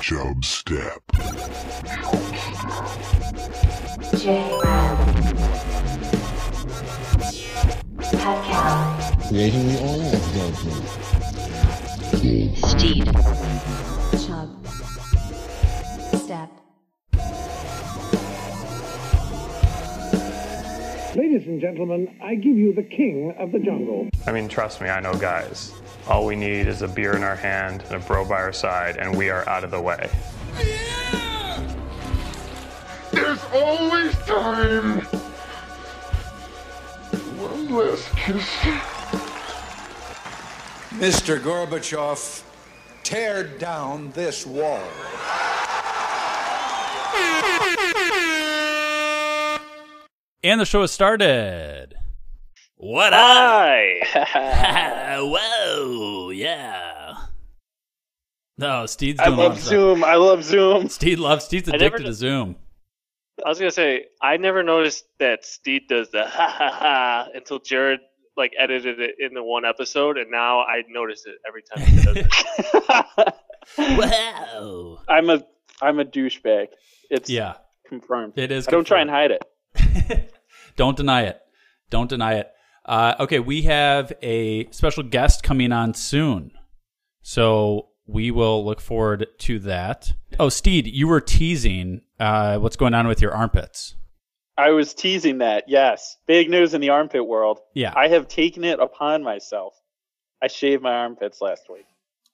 Chub Step. J-Ram. Pet Creating the oil judgment. Steed. Chub. Step. Ladies and gentlemen, I give you the king of the jungle. I mean, trust me, I know guys. All we need is a beer in our hand and a bro by our side, and we are out of the way. There's always time. One last kiss. Mr. Gorbachev, tear down this wall. And the show has started. What up? Hi. Whoa, yeah. No, Steed's I love. Zoom. I love Zoom. Steed loves. Steed's addicted to Zoom. I was gonna say I never noticed that Steve does the ha ha ha until Jared like edited it in the one episode, and now I notice it every time he does it. Wow. I'm a I'm a douchebag. It's Yeah, confirmed. it is. I don't try and hide it. Don't deny it. Don't deny it. Uh, okay, we have a special guest coming on soon, so we will look forward to that. Oh, Steed, you were teasing uh, what's going on with your armpits. I was teasing that. Yes, big news in the armpit world. Yeah. I have taken it upon myself. I shaved my armpits last week.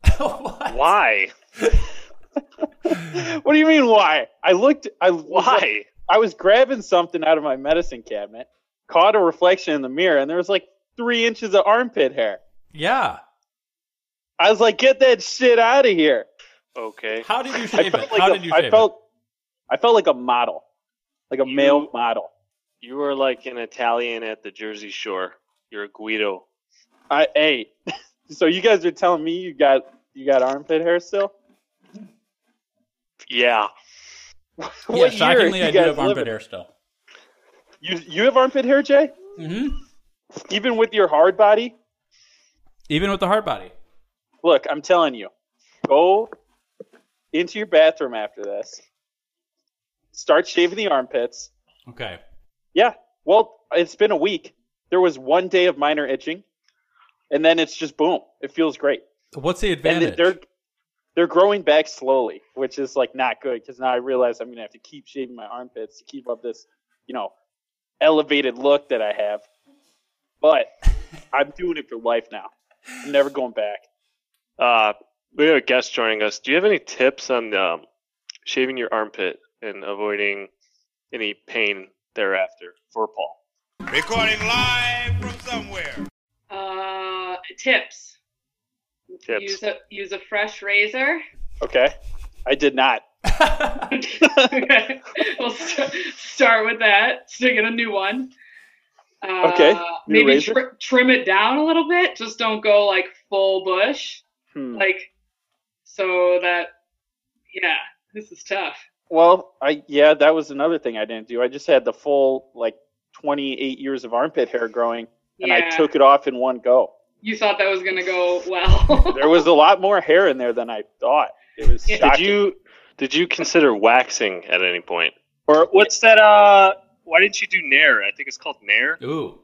Why? what do you mean? Why? I looked. I Why? I was grabbing something out of my medicine cabinet, caught a reflection in the mirror, and there was like three inches of armpit hair. Yeah. I was like, "Get that shit out of here!" Okay. How did you I shave it? like How a- did you I shave it? felt, I felt like a model, like a You- male model. You were like an Italian at the Jersey Shore. You're a Guido. I hey, so you guys are telling me you got you got armpit hair still? Yeah. Yeah, what year shockingly, I do have armpit living? hair still. You you have armpit hair, Jay? hmm Even with your hard body? Even with the hard body. Look, I'm telling you, go into your bathroom after this. Start shaving the armpits. Okay. Yeah. Well, it's been a week. There was one day of minor itching, and then it's just boom. It feels great. What's the And advantage? they're they're growing back slowly, which is like not good because now I realize I'm gonna have to keep shaving my armpits to keep up this, you know, elevated look that I have. But I'm doing it for life now. I'm never going back. Uh, we have a guest joining us. Do you have any tips on um, shaving your armpit and avoiding any pain thereafter for Paul? Recording live from somewhere. Uh, tips. Tips. Use a use a fresh razor. Okay. I did not. Okay, we'll st- start with that. Stick in a new one. Uh, Okay, new Maybe tr- trim it down a little bit. Just don't go like full bush. Hmm. Like so that. Yeah, this is tough. Well, I yeah, that was another thing I didn't do. I just had the full like 28 years of armpit hair growing, and I took it off in one go. You thought that was gonna go well. There was a lot more hair in there than I thought. It was Yeah. Did you did you consider waxing at any point? Or What's that? Uh, why didn't you do Nair? I think it's called Nair. Ooh.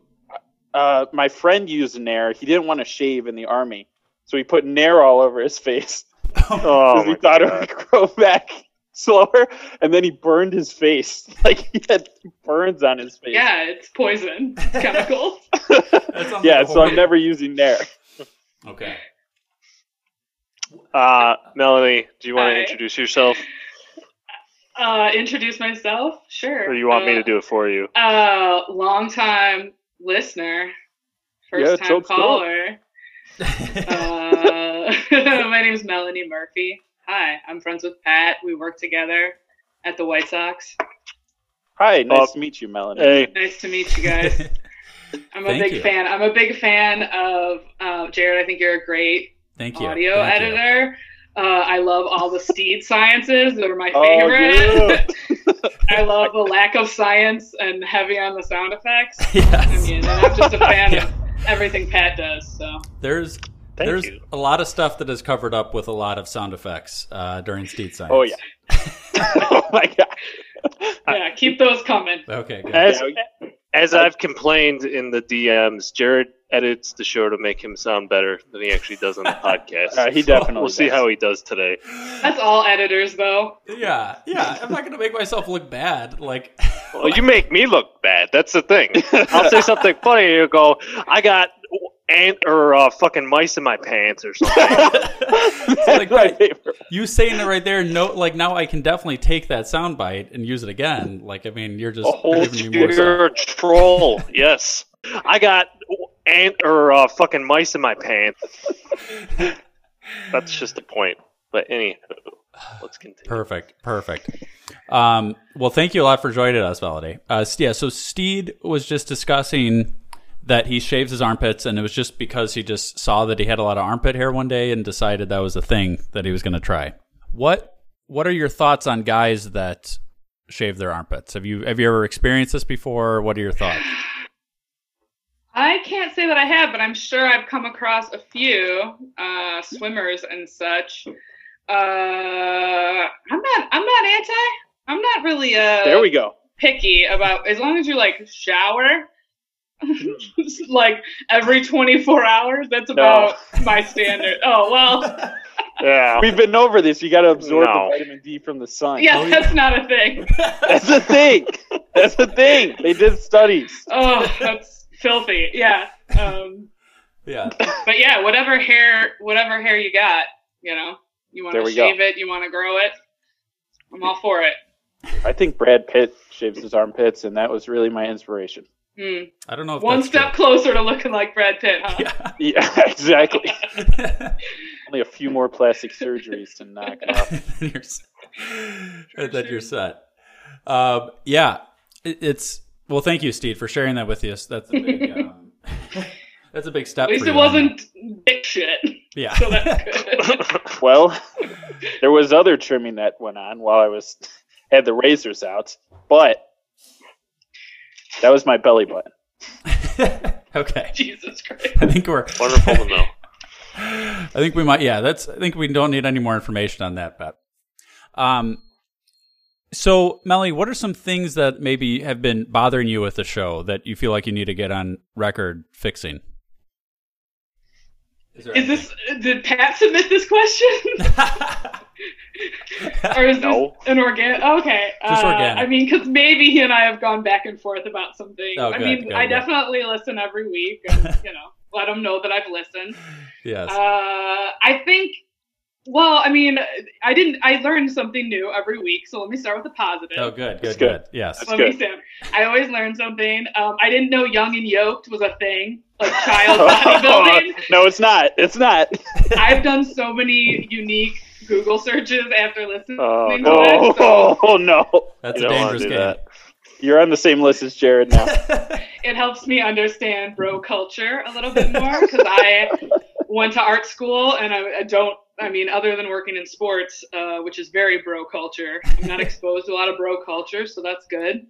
uh, my friend used Nair. He didn't want to shave in the army, so he put Nair all over his face Oh, because he thought God. it would grow back slower. And then he burned his face. Like he had burns on his face. yeah, it's poison. It's chemicals. That sounds yeah, so I'm never using Nair. Okay. Uh, Melanie, do you want to introduce yourself, uh, introduce myself. Sure. or you want me Uh, to do it for you? Uh, long time listener, Yeah, first time so cool. caller. Uh, my name is Melanie Murphy. Hi, I'm friends with Pat. We work together at the White Sox. Hi, nice Oh, to meet you, Melanie. Hey, Nice to meet you guys. I'm a Thank big you. fan. I'm a big fan of uh, Jared. I think you're a great Thank you. audio Thank you. editor. Uh, I love all the Steed sciences. They're my Oh, favorite. I love the lack of science and heavy on the sound effects. I mean, I'm just a fan Yeah. of everything Pat does. So There's Thank There's you. a lot of stuff that is covered up with a lot of sound effects uh, during Steed Science. Oh yeah. oh my god. Yeah, keep those coming. Okay, good. As Yeah, as I've complained in the DMs, Jared edits the show to make him sound better than he actually does on the podcast. Uh, he So definitely We'll see how he does today. That's all editors, though. Yeah, yeah. I'm not gonna make myself look bad. Like, Well, you make me look bad. That's the thing. I'll say something funny, and you go, "I got ant or uh, fucking mice in my pants or something." it's like, my favorite. you saying it right there. No, like now I can definitely take that sound bite and use it again. Like, I mean, you're just A whole giving me more stuff. You're a troll. Yes, I got ant or uh, fucking mice in my pants. That's just the point. But anywho, let's continue. Perfect, perfect. Um, well, thank you a lot for joining us, Valide. Uh, yeah, so Steed was just discussing that he shaves his armpits, and it was just because he just saw that he had a lot of armpit hair one day and decided that was a thing that he was going to try. What What are your thoughts on guys that shave their armpits? Have you Have you ever experienced this before? What are your thoughts? I can't say that I have, but I'm sure I've come across a few uh, swimmers and such. Uh, I'm not. I'm not anti. I'm not really uh, There we go. picky about as long as you like shower, like every 24 hours. That's about my standard. Oh well, Yeah. We've been over this. You got to absorb No. the vitamin D from the sun. yeah, that's not a thing. That's the thing. That's the thing. They did studies. Oh, that's filthy. Yeah. Um, Yeah, but yeah, whatever hair, whatever hair you got, you know, you want to we go. shave it, you want to grow it. I'm all for it. I think Brad Pitt shaves his armpits, and that was really my inspiration. Hmm. I don't know if One that's step closer to looking like Brad Pitt, huh? Yeah, exactly. Only a few more plastic surgeries to knock it off. you're, s- and then you're set. Um, yeah, it, it's well. Thank you, Steve, for sharing that with us. That's a big. Um, that's a big step. At least for it you. wasn't dick shit. Yeah. So that's good. Well, there was other trimming that went on while I was had the razors out, but that was my belly button. okay. Jesus Christ. I think we're. Wonderful to know. I think we might. Yeah, that's. I think we don't need any more information on that, bet. Um. So, Melly, what are some things that maybe have been bothering you with the show that you feel like you need to get on record fixing? there Is this did Pat submit this question? or is No. this an organic? Okay, Just uh, organic. I mean, because maybe he and I have gone back and forth about something. Oh, I good, mean, good, I good. definitely listen every week, and you know, let him know that I've listened. yes. Uh, I think. Well, I mean, I didn't. I learned something new every week. So let me start with the positive. oh, good, good, good. good. Yes. That's Let good. me say, I always learn something. Um, I didn't know young and yoked was a thing, like child bodybuilding. no, it's not. It's not. I've done so many unique Google searches after listening Oh, to it. Oh, So oh, no. That's You a dangerous do game. that. You're on the same list as Jared now. it helps me understand bro culture a little bit more because I went to art school and I, I don't. I mean, other than working in sports, uh, which is very bro culture, I'm not exposed to a lot of bro culture, so that's good.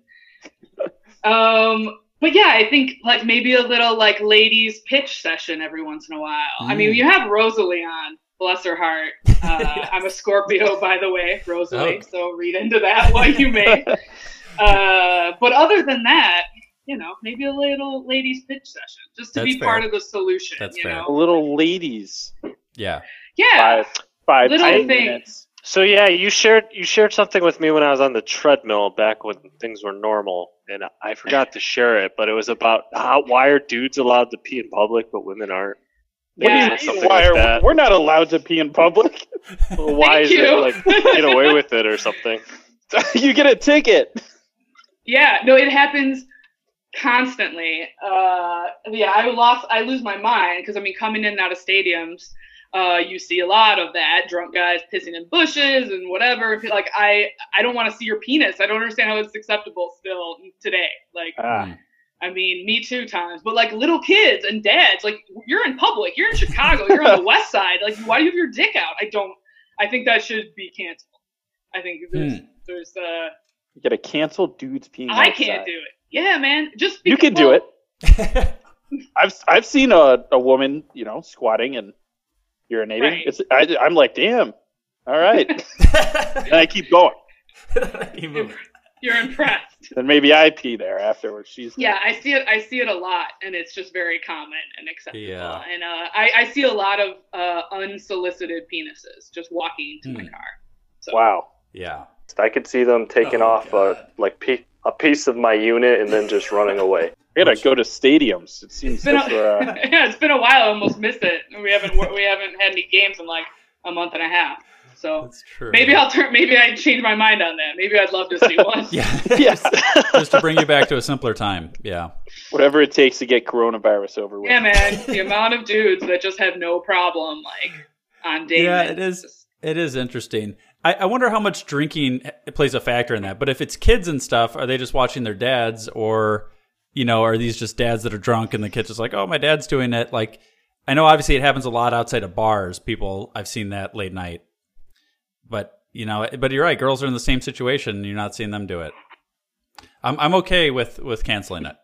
Um, but yeah, I think like maybe a little like ladies pitch session every once in a while. I mean, Mm. you have Rosalie on, bless her heart. Uh, I'm a Scorpio, by the way, Rosalie. Oh. So read into that what you may. Uh, but other than that, you know, maybe a little ladies pitch session just to That's be fair. part of the solution. That's you fair. A little ladies. Yeah. yeah. Five, five Little things. minutes. So yeah, you shared you shared something with me when I was on the treadmill back when things were normal, and I forgot to share it. But it was about how why are dudes allowed to pee in public but women aren't? What do Yeah. you mean? Why like are that. we're not allowed to pee in public? Well, why Thank is you. it like get away with it or something? you get a ticket. Yeah, no, it happens constantly. Uh, yeah, I lost, I lose my mind because I mean, coming in and out of stadiums, uh, you see a lot of that drunk guys pissing in bushes and whatever. Like, I, I don't want to see your penis. I don't understand how it's acceptable still today. Like, Ah, I mean, me too times, but like little kids and dads, like you're in public, you're in Chicago, you're on the West Side. Like, why do you have your dick out? I don't. I think that should be canceled. I think there's, Hmm. there's, uh, you gotta cancel dudes peeing. I outside. can't do it. Yeah, man. Just You because, can do well, it. I've I've seen a, a woman, you know, squatting and urinating. Right. It's I, I'm like, damn. All right, and I keep going. You move. You're impressed. Then maybe I pee there afterwards. She's Yeah, I see it. I see it a lot, and it's just very common and acceptable. Yeah. And uh, I, I see a lot of uh, unsolicited penises just walking to my Hmm. car. wow. yeah. I could see them taking Oh, off God. a like pe- a piece of my unit and then just running away. I gotta go to stadiums. It seems It's been that's where, a, uh, yeah, it's been a while. I almost missed it. We haven't we haven't had any games in like a month and a half. So That's true. maybe I'll turn. Maybe I change my mind on that. Maybe I'd love to see one. Yeah. yes, Just to bring you back to a simpler time. Yeah. whatever it takes to get coronavirus over with. Yeah, man. The amount of dudes that just have no problem like on day. Yeah, it is. It is interesting. I, I wonder how much drinking plays a factor in that. But if it's kids and stuff, are they just watching their dads, or you know, are these just dads that are drunk and the kids just like, oh, my dad's doing it? Like, I know obviously it happens a lot outside of bars. People, I've seen that late night. But you know, but you're right. Girls are in the same situation. and You're not seeing them do it. I'm I'm okay with with canceling it.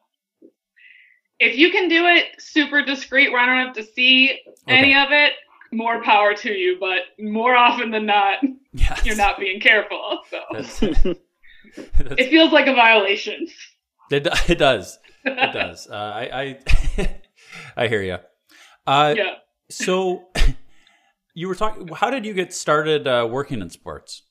If you can do it super discreet, where I don't have to see any of it, more power to you. But more often than not, Yes. you're not being careful. So That's, it feels like a violation. it, it does. It does. Uh, I I, I hear you. Uh, yeah. So, you were talking. How did you get started uh, working in sports?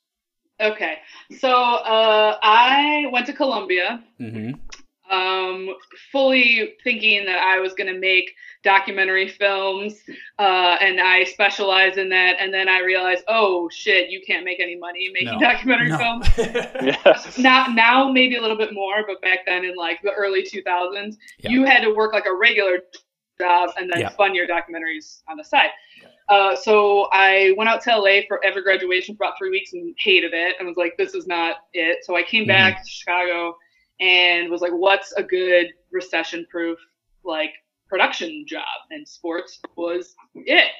Okay. So uh, I went to Columbia, Mm-hmm. um, fully thinking that I was going to make documentary films, uh, and I specialize in that. And then I realized, oh shit, you can't make any money making documentary films. Yes. Now, now maybe a little bit more, but back then in like the early 2000s, Yeah. you had to work like a regular job and then Yeah. fund your documentaries on the side. Uh, so I went out to LA for every graduation for about three weeks and hated it and was like, this is not it. So I came Mhm. back to Chicago and was like, what's a good recession proof like production job? And sports was it.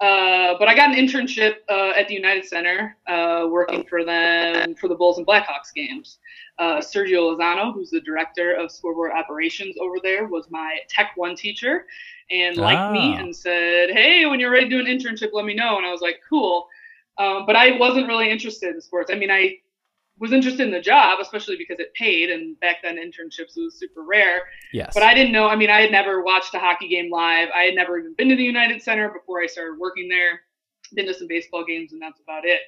Uh, but I got an internship uh, at the United Center uh, working for them for the Bulls and Blackhawks games. Uh, Sergio Lozano, who's the director of scoreboard operations over there, was my Tech One teacher and liked me Ah. and said, "Hey, when you're ready to do an internship, let me know." And I was like, "Cool," um, but I wasn't really interested in sports. I mean, I was interested in the job, especially because it paid, and back then internships was super rare. Yes. But I didn't know. I mean, I had never watched a hockey game live. I had never even been to the United Center before I started working there. Been to some baseball games, and that's about it.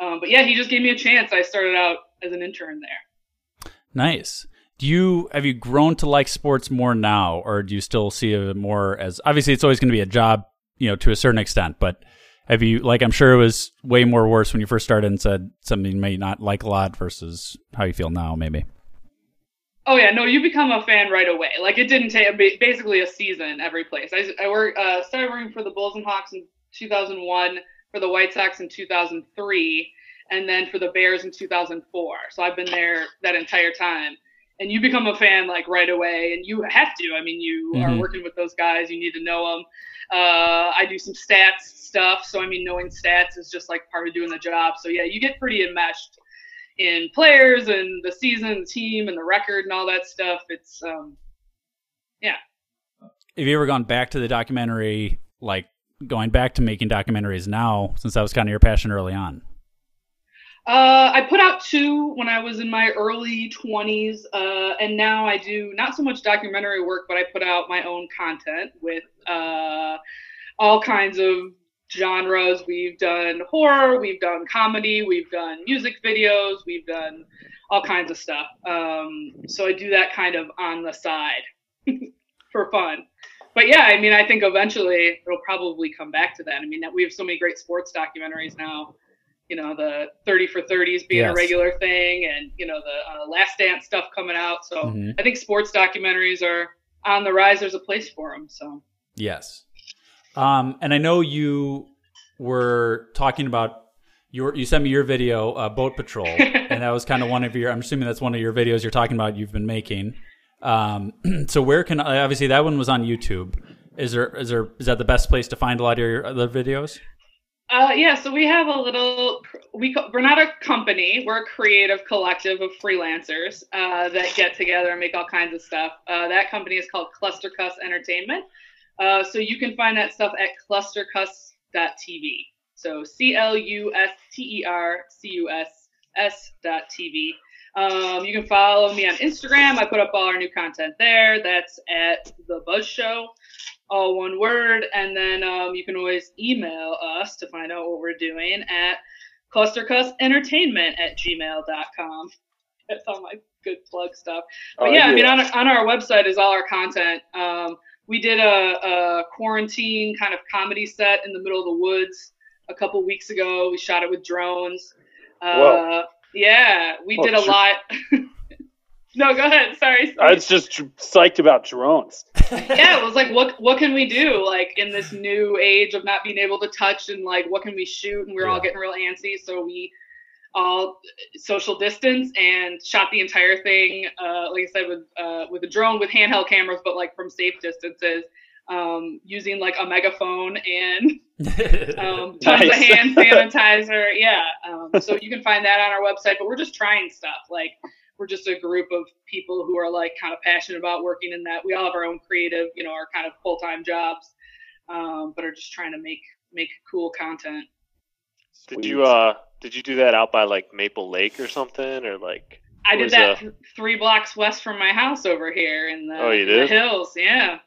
Um, but yeah, he just gave me a chance. I started out as an intern there. Nice. Do you have you grown to like sports more now, or do you still see it more as obviously it's always going to be a job, you know, to a certain extent, but have you like I'm sure it was way more worse when you first started and said something you may not like a lot versus how you feel now, maybe. Oh yeah, no, you become a fan right away. Like it didn't take basically a season every place. I I work uh, started working for the Bulls and Hawks in 2001, for the White Sox in 2003, and then for the Bears in 2004. So I've been there that entire time. And you become a fan like right away, and you have to. I mean, you are Mhm. working with those guys. You need to know them. Uh, I do some stats stuff, so I mean, knowing stats is just like part of doing the job. So yeah, you get pretty enmeshed in players and the season, the team, and the record and all that stuff. It's um, yeah. Have you ever gone back to the documentary, like going back to making documentaries now, since that was kind of your passion early on? Uh, I put out two when I was in my early 20s, uh, and now I do not so much documentary work, but I put out my own content with uh, all kinds of genres. We've done horror, we've done comedy, we've done music videos, we've done all kinds of stuff. Um, so I do that kind of on the side for fun. But yeah, I mean, I think eventually it'll probably come back to that. I mean, we have so many great sports documentaries now you know the 30 for 30s being a regular thing and you know the uh, last dance stuff coming out so Mhm. i think sports documentaries are on the rise there's a place for them so Yes. Um, and I know you were talking about your you sent me your video, uh, Boat Patrol, and that was kind of one of your. I'm assuming that's one of your videos you're talking about. You've been making. Um, so where can obviously that one was on YouTube. Is there is there is that the best place to find a lot of your other videos? Uh, yeah so we have a little We we're not a company we're a creative collective of freelancers uh, that get together and make all kinds of stuff uh, that company is called Clustercuss entertainment uh, so you can find that stuff at TV. So C L U S T E R C U S S dot TV. Um, you can follow me on Instagram. I put up all our new content there. That's at the Buzz Show, all one word. And then um, you can always email us to find out what we're doing at clustercussentertainment at gmail.com. That's all my good plug stuff. But Oh, yeah, I mean, on, on our website is all our content. Um, we did a, a quarantine kind of comedy set in the middle of the woods a couple weeks ago. We shot it with drones. Uh. Yeah, we Oh, did a dr- lot. no, go ahead. Sorry. I was just dr- psyched about drones. yeah, it was like, what what can we do? Like in this new age of not being able to touch, and like, what can we shoot? And we were all getting real antsy, so we all social distance and shot the entire thing. Uh, like I said, with uh, with a drone with handheld cameras, but like from safe distances, um, using like a megaphone and um, tons of hand sanitizer. Yeah. Um, so you can find that on our website. But we're just trying stuff. Like we're just a group of people who are like kind of passionate about working in that. We all have our own creative, you know, our kind of full time jobs, um, but are just trying to make make cool content. Did you uh did you do that out by like Maple Lake or something or like? I did that the- th- three blocks west from my house over here in the, Oh, you in did? the hills. Yeah.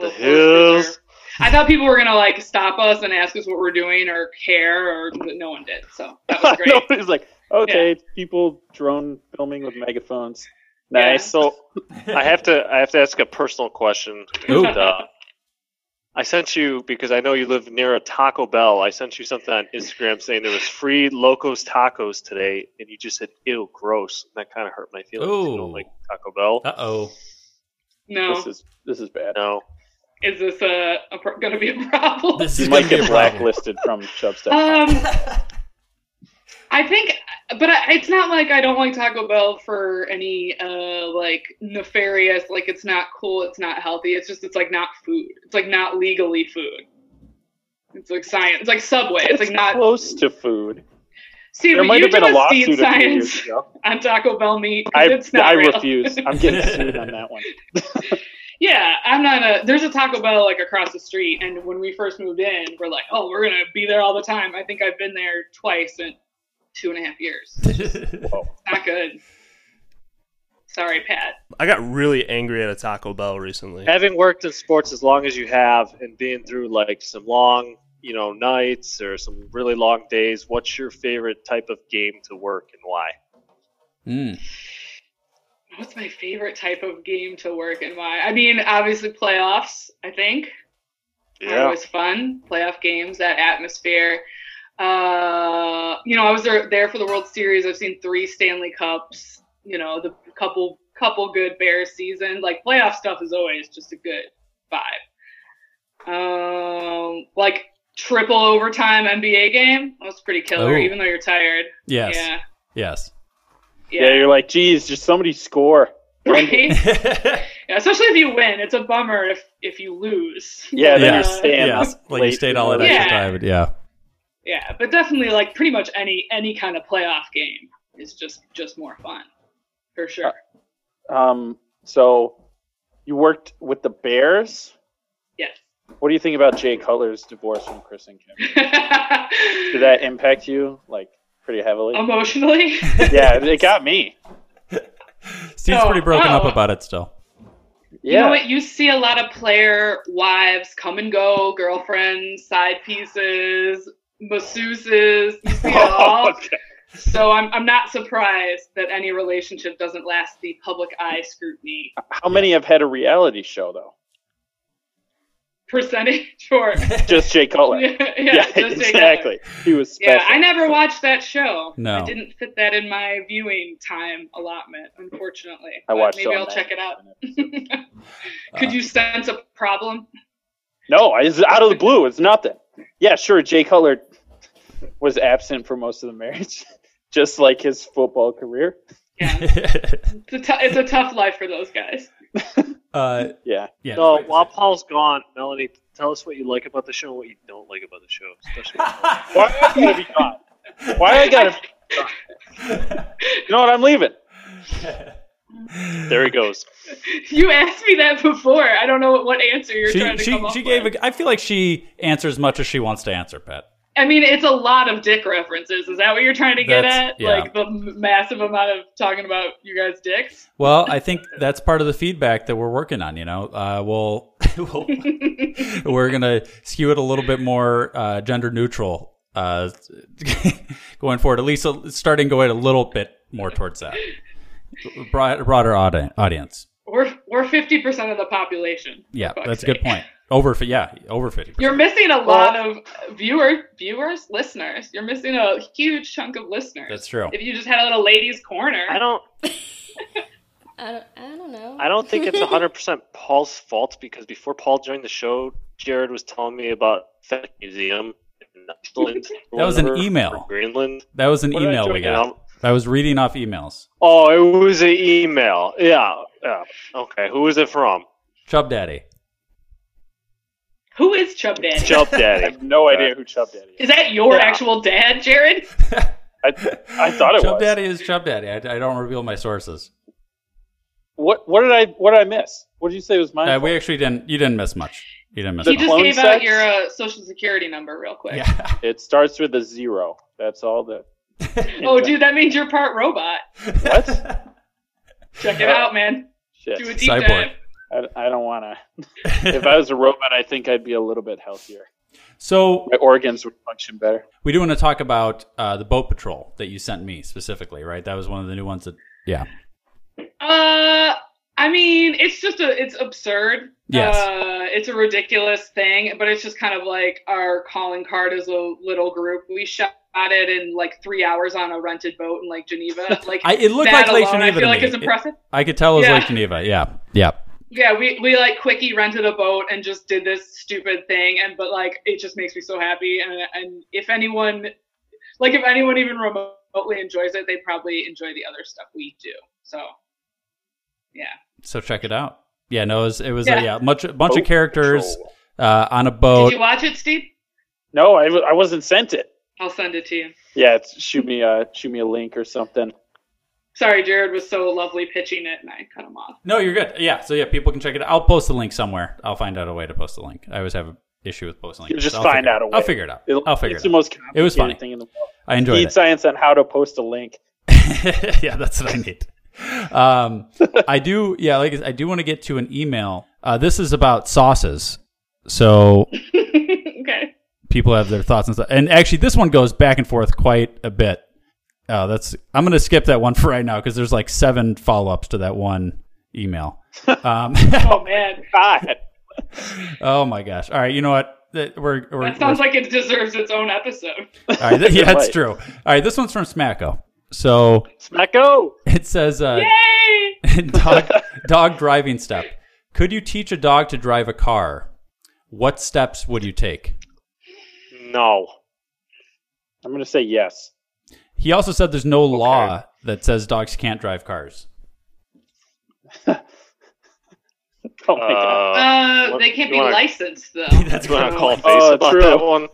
The hills. I thought people were gonna like stop us and ask us what we're doing or care, or no one did. So that was great. Nobody's like, okay, people drone filming with megaphones. Nice. So I have to I have to ask a personal question. Ooh. And, uh, I sent you because I know you live near a Taco Bell. I sent you something on Instagram saying there was free Locos Tacos today, and you just said "ew, gross." And that kind of hurt my feelings. You don't like Taco Bell? Uh oh. No, This is this is bad. No. Is this a, a pro- gonna be a problem? This You is might get blacklisted from Chubstep. Um, I think, but I, it's not like I don't like Taco Bell for any uh like nefarious. Like it's not cool. It's not healthy. It's just it's like not food. It's like not legally food. It's like science. It's like Subway. It's like not. close to food. See, there might you have been a lawsuit seed a few years science ago. on Taco Bell meat. 'cause I it's not I refuse. I'm getting sued on that one. Yeah, I'm not a. There's a Taco Bell like across the street, and when we first moved in, we're like, oh, we're gonna be there all the time. I think I've been there twice in two and a half years. Whoa. Not good. Sorry, Pat. I got really angry at a Taco Bell recently. Having worked in sports as long as you have, and being through like some long, you know, nights or some really long days, what's your favorite type of game to work and why? Mm. What's my favorite type of game to work and why? I mean, obviously playoffs. I think are Yeah. always fun. Playoff games, that atmosphere. Uh, you know, I was there, there for the World Series. I've seen three Stanley Cups. You know, the couple couple good Bears season. Like playoff stuff is always just a good vibe. Um, like triple overtime NBA game. That was pretty killer, Oh. even though you're tired. Yes. Yeah. Yes. Yeah. you're like, geez, just somebody score. Right? yeah, especially if you win. It's a bummer if if you lose. Yeah, then Uh, you're staying yes. up Like you stayed all that the- extra Yeah. time. Yeah. Yeah, but definitely like pretty much any any kind of playoff game is just just more fun, for sure. Um, so you worked with the Bears. Yes. What do you think about Jay Cutler's divorce from Chris and Kim? Did that impact you like pretty heavily? Emotionally. yeah, it got me. Steve's Oh, pretty broken up about it still. You know what? You see a lot of player wives come and go, girlfriends, side pieces, masseuses. You see it all. So I'm I'm not surprised that any relationship doesn't last the public eye scrutiny. How many have had a reality show though? Percentage or Just Jay Cutler. yeah, yeah, just Jay exactly. He was special. Yeah, I never watched that show. No. I didn't fit that in my viewing time allotment, unfortunately. I But watched Maybe I'll that. check it out. Could uh, you sense a problem? No, it's out of the blue. It's nothing. Yeah, sure. Jay Cutler was absent for most of the marriage, just like his football career. It's a, tou- it's a tough life for those guys. Uh, yeah. Yeah. So while Paul's gone, Melanie, tell us what you like about the show and what you don't like about the show, especially. Why I gotta be gone? Why I gotta? Be gone? You know what? I'm leaving. There he goes. You asked me that before. I don't know what answer you're She trying to she come up she with. gave. A, I feel like she answers as much as she wants to answer, Pat. I mean, it's a lot of dick references. Is that what you're trying to get That's- at? yeah. Like the massive amount of talking about you guys' dicks? Well, I think that's part of the feedback that we're working on. You know, uh, we'll, we'll we're gonna skew it a little bit more uh, gender neutral uh, going forward. At least uh, starting going a little bit more towards that broad, broader audi- audience. We're we're fifty percent of the population. Yeah, that's a good point. Over fi- yeah, over fifty. You're missing a lot of viewer viewers, listeners. You're missing a huge chunk of listeners. That's true. If you just had a little ladies' corner. I don't. I don't, I don't know. I don't think it's 100% Paul's fault because before Paul joined the show, Jared was telling me about Fetish Museum in Iceland. That was an email. Greenland. That was an What email we again? got. I was reading off emails. Oh, it was an email. Yeah, yeah. Okay, who was it from? Chub Daddy. Who is Chub Daddy? Chub Daddy. I have no idea who Chub Daddy is. Is that your Yeah. actual dad, Jared? I, I thought it was. Chub was. Daddy is Chub Daddy. I, I don't reveal my sources. What what did I what did I miss? What did you say was mine? Uh, we actually didn't. You didn't miss much. You didn't miss The He much. just clone gave out your uh, social security number real quick. Yeah. It starts with a zero. That's all that. Oh, dude, that means you're part robot. What? Check it out, man. Shit. Do a deep Cyborg. dive. I, I don't want to. if I was a robot, I think I'd be a little bit healthier. So My organs would function better. we do want to talk about uh, the boat patrol that you sent me specifically, right? That was one of the new ones that. Yeah. Uh, I mean, it's just a, it's absurd. Yes. Uh, it's a ridiculous thing, but it's just kind of like our calling card as a little group. We shot it in like three hours on a rented boat in Lake Geneva. Like I, it looked like Lake alone, Geneva I feel to like me. it's impressive. It- I could tell it was Yeah. Lake Geneva. Yeah. Yeah. Yeah, we, we like quickie rented a boat and just did this stupid thing, and but like it just makes me so happy. And and if anyone, like if anyone even remotely enjoys it, they probably enjoy the other stuff we do. So, yeah. So check it out. Yeah. No, it was. It was Yeah. A, yeah, much, a bunch of characters uh, on a boat. Did you watch it, Steve? No, I, w- I wasn't sent it. I'll send it to you. Yeah, it's, shoot me a shoot me a link or something. Sorry, Jared was so lovely pitching it, and I cut him off. No, you're good. Yeah. So yeah, people can check it out. I'll post the link somewhere. I'll find out a way to post the link. I always have an issue with posting links. You just I'll find figure- out a way. I'll figure it out. It'll- I'll figure it's it the out. most It was funny. thing in the world. I enjoyed Need it. science on how to post a link. yeah, that's what I need. Um, I do. Yeah, like I do want to get to an email. Uh, this is about sauces. So okay. people have their thoughts and stuff. And actually, this one goes back and forth quite a bit. Uh, that's. I'm going to skip that one for right now because there's like seven follow ups to that one email. Um, Oh man, God. oh my gosh! All right, you know what? That- We're, we're, that sounds we're- like it deserves its own episode. all right, th- yeah, that's true. All right, this one's from Smacko. So Smacko. it says, uh, Yay! dog, dog driving step. Could you teach a dog to drive a car? What steps would you take? No. I'm gonna say yes. He also said there's no law that says dogs can't drive cars. Oh my god. Uh, Uh, they can't be wanna- licensed though. That's you want to So- call face Oh, about true. that one?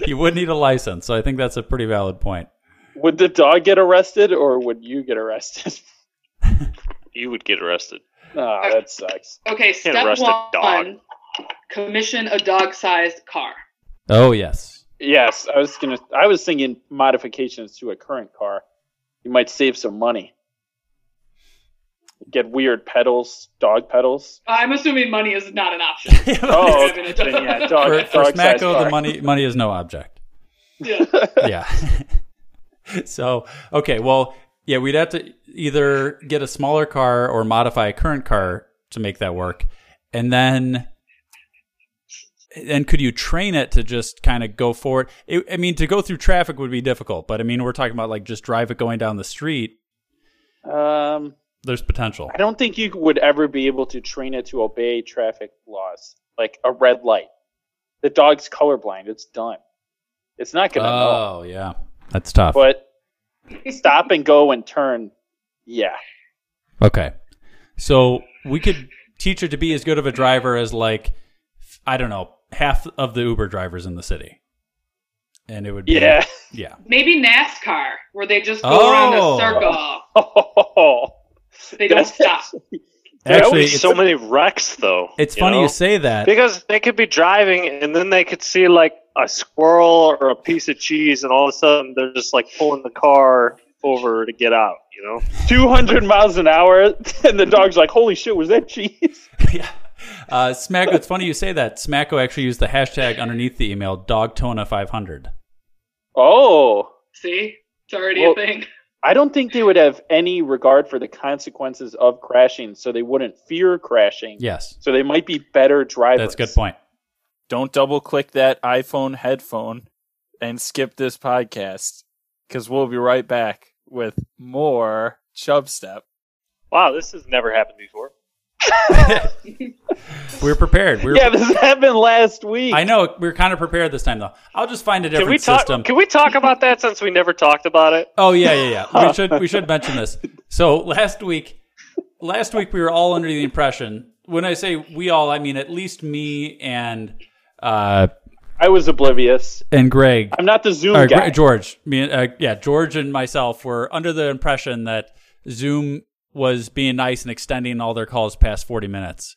you would need a license, so I think that's a pretty valid point. Would the dog get arrested or would you get arrested? You would get arrested. Oh, that sucks. Okay, Can't step arrest a one: dog. commission a dog-sized car. Oh yes, Yes, I was gonna. I was thinking modifications to a current car. You might save some money. Get weird pedals, dog pedals. I'm assuming money is not an option. Oh, okay, then yeah, dog, for, for dog-sized Smacko, car. the money money is no object. Yeah. yeah. so okay, well, yeah, we'd have to either get a smaller car or modify a current car to make that work, and then. And could you train it to just kind of go forward? It, I mean, to go through traffic would be difficult, but I mean, we're talking about like just drive it going down the street. Um, There's potential. I don't think you would ever be able to train it to obey traffic laws, like a red light. The dog's colorblind. It's done. It's not gonna know. Oh yeah, that's tough. But stop and go and turn. Yeah. Okay. So we could teach it to be as good of a driver as like I don't know, half of the Uber drivers in the city. And it would be Yeah. Yeah. Maybe NASCAR, where they just go around Oh. a circle. Oh, They don't stop. There are Actually, always it's- so many wrecks, though. It's you funny know? you say that. because they could be driving and then they could see like a squirrel or a piece of cheese, and all of a sudden they're just like pulling the car over to get out. You know, 200 miles an hour, and the dog's like, "Holy shit, was that cheese?" Uh, Smacko, it's funny you say that. Smacko actually used the hashtag underneath the email dogtona500. Oh, See, it's already Well, a thing. I don't think they would have any regard for the consequences of crashing, so they wouldn't fear crashing. Yes. So they might be better drivers. That's a good point. Don't double click that iPhone headphone and skip this podcast because we'll be right back with more Chub Step. wow, this has never happened before. We were prepared. We were, Yeah, this happened last week. I know. We were kind of prepared this time, though. I'll just find a Can different we talk? system. Can we talk about that since we never talked about it? Oh yeah, yeah, yeah. We should we should mention this. So last week, last week we were all under the impression. When I say we all, I mean at least me and uh I was oblivious. and Greg. I'm not the Zoom or guy. George. Me, and- uh, yeah, George and myself were under the impression that Zoom was being nice and extending all their calls past forty minutes,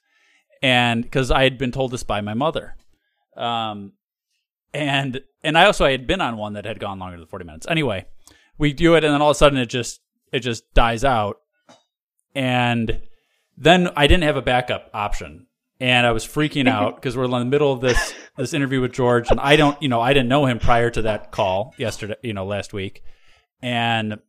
and because I had been told this by my mother, um, and and I also I had been on one that had gone longer than forty minutes. Anyway, we do it, and then all of a sudden it just it just dies out, and then I didn't have a backup option, and I was freaking out because we're in the middle of this this interview with George, and I don't, you know, I didn't know him prior to that call yesterday, you know, last week, and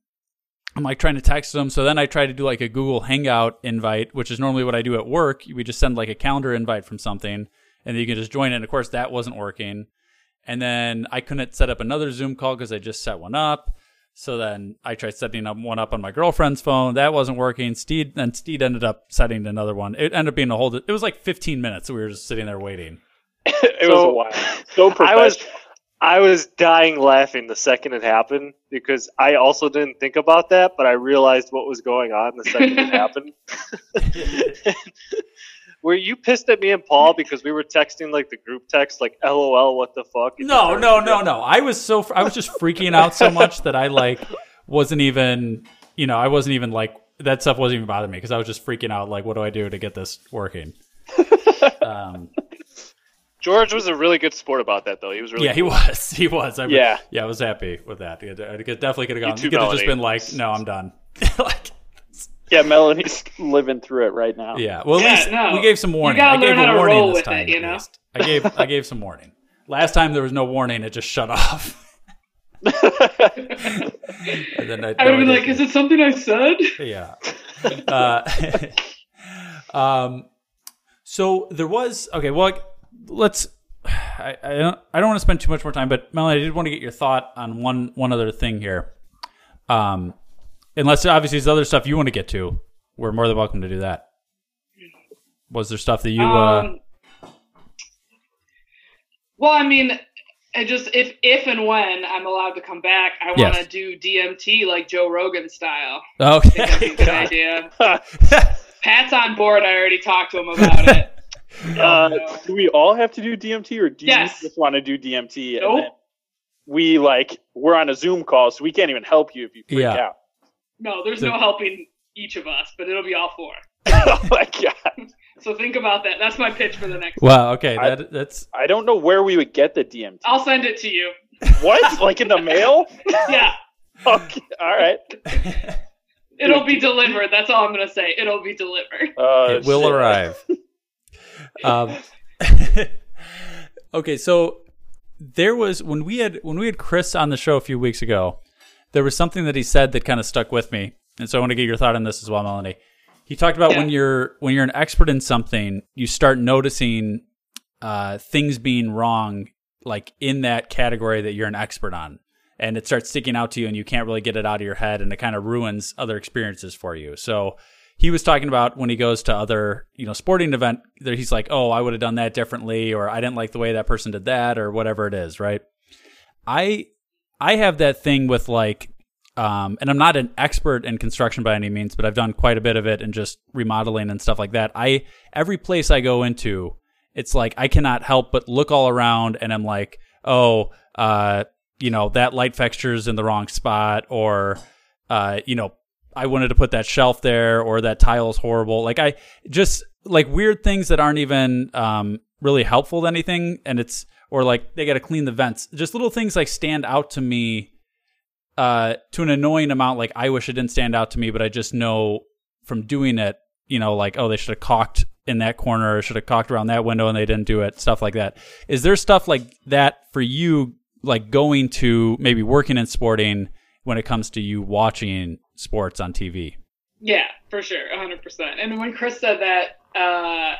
I'm like trying to text them. So then I try to do like a Google Hangout invite, which is normally what I do at work. We just send like a calendar invite from something, and then you can just join it. And of course, that wasn't working. And then I couldn't set up another Zoom call because I just set one up. So then I tried setting up one up on my girlfriend's phone. That wasn't working. Steed then Steed ended up setting another one. It ended up being a whole. It was like 15 minutes. We were just sitting there waiting. it was a while. So I professional. was I was dying laughing the second it happened because I also didn't think about that, but I realized what was going on the second it happened. Were you pissed at me and Paul because we were texting like the group text, like "LOL, what the fuck"? No, no, no, no. I was so I was just freaking out so much that I like wasn't even you know I wasn't even like that stuff wasn't even bothering me because I was just freaking out like what do I do to get this working? Um, George was a really good sport about that, though. He was really yeah, he was. He was. I, Yeah. yeah. I was happy with that. I could- definitely could have gone. too, You could have just been like, no, I'm done. like, yeah, Melanie's living through it right now. yeah. Well, at Yeah, least no. we gave some warning. gotta I gave learn how a to warning roll this time. it, you know? least. I gave I gave some warning. Last time there was no warning. It just shut off. And then I, I would have been like, "Is it something I said?" yeah. Uh, um, so there was okay. Well, like, let's. I, I don't. I don't want to spend too much more time, but Melanie, I did want to get your thought on one one other thing here. Um, unless obviously there's other stuff you want to get to, we're more than welcome to do that. Was there stuff that you? uh, Um, well, I mean, I just if if and when I'm allowed to come back, I want to Yes. do DMT like Joe Rogan style. Okay. I think that'd a good idea. Pat's on board. I already talked to him about it. Uh, do we all have to do DMT, or do Yes. you just want to do DMT? and Nope. then we like we're on a Zoom call, so we can't even help you if you freak Yeah. out. No, there's So- no helping each of us, but it'll be all four. oh my god! So think about that. That's my pitch for the next. wow. Okay. I- that's I don't know where we would get the DMT. I'll send it to you. What? like in the mail? Yeah, Okay, all right. it'll be delivered. That's all I'm gonna say. It'll be delivered. Uh, it will shit. arrive. Um, okay, so there was when we had when we had Chris on the show a few weeks ago, there was something that he said that kind of stuck with me, and so I want to get your thought on this as well, Melanie. He talked about when you're when you're an expert in something, you start noticing uh, things being wrong, like in that category that you're an expert on, and it starts sticking out to you, and you can't really get it out of your head, and it kind of ruins other experiences for you. So he was talking about when he goes to other you know sporting event that he's like oh i would have done that differently or i didn't like the way that person did that or whatever it is right? I i have that thing with like um, and i'm not an expert in construction by any means but i've done quite a bit of it and just remodeling and stuff like that. I every place i go into it's like i cannot help but look all around and i'm like oh uh you know that light fixture's in the wrong spot or uh you know I wanted to put that shelf there or that tile is horrible. Like I just like weird things that aren't even um, really helpful to anything, and it's or like they got to clean the vents. Just little things like stand out to me uh, to an annoying amount. Like I wish it didn't stand out to me, but I just know from doing it, you know, like oh they should have caulked in that corner or should have caulked around that window and they didn't do it. Stuff like that. Is there stuff like that for you? Like going to maybe working in sporting when it comes to you watching sports on TV. Yeah, for sure, 100%. And when Chris said that, uh,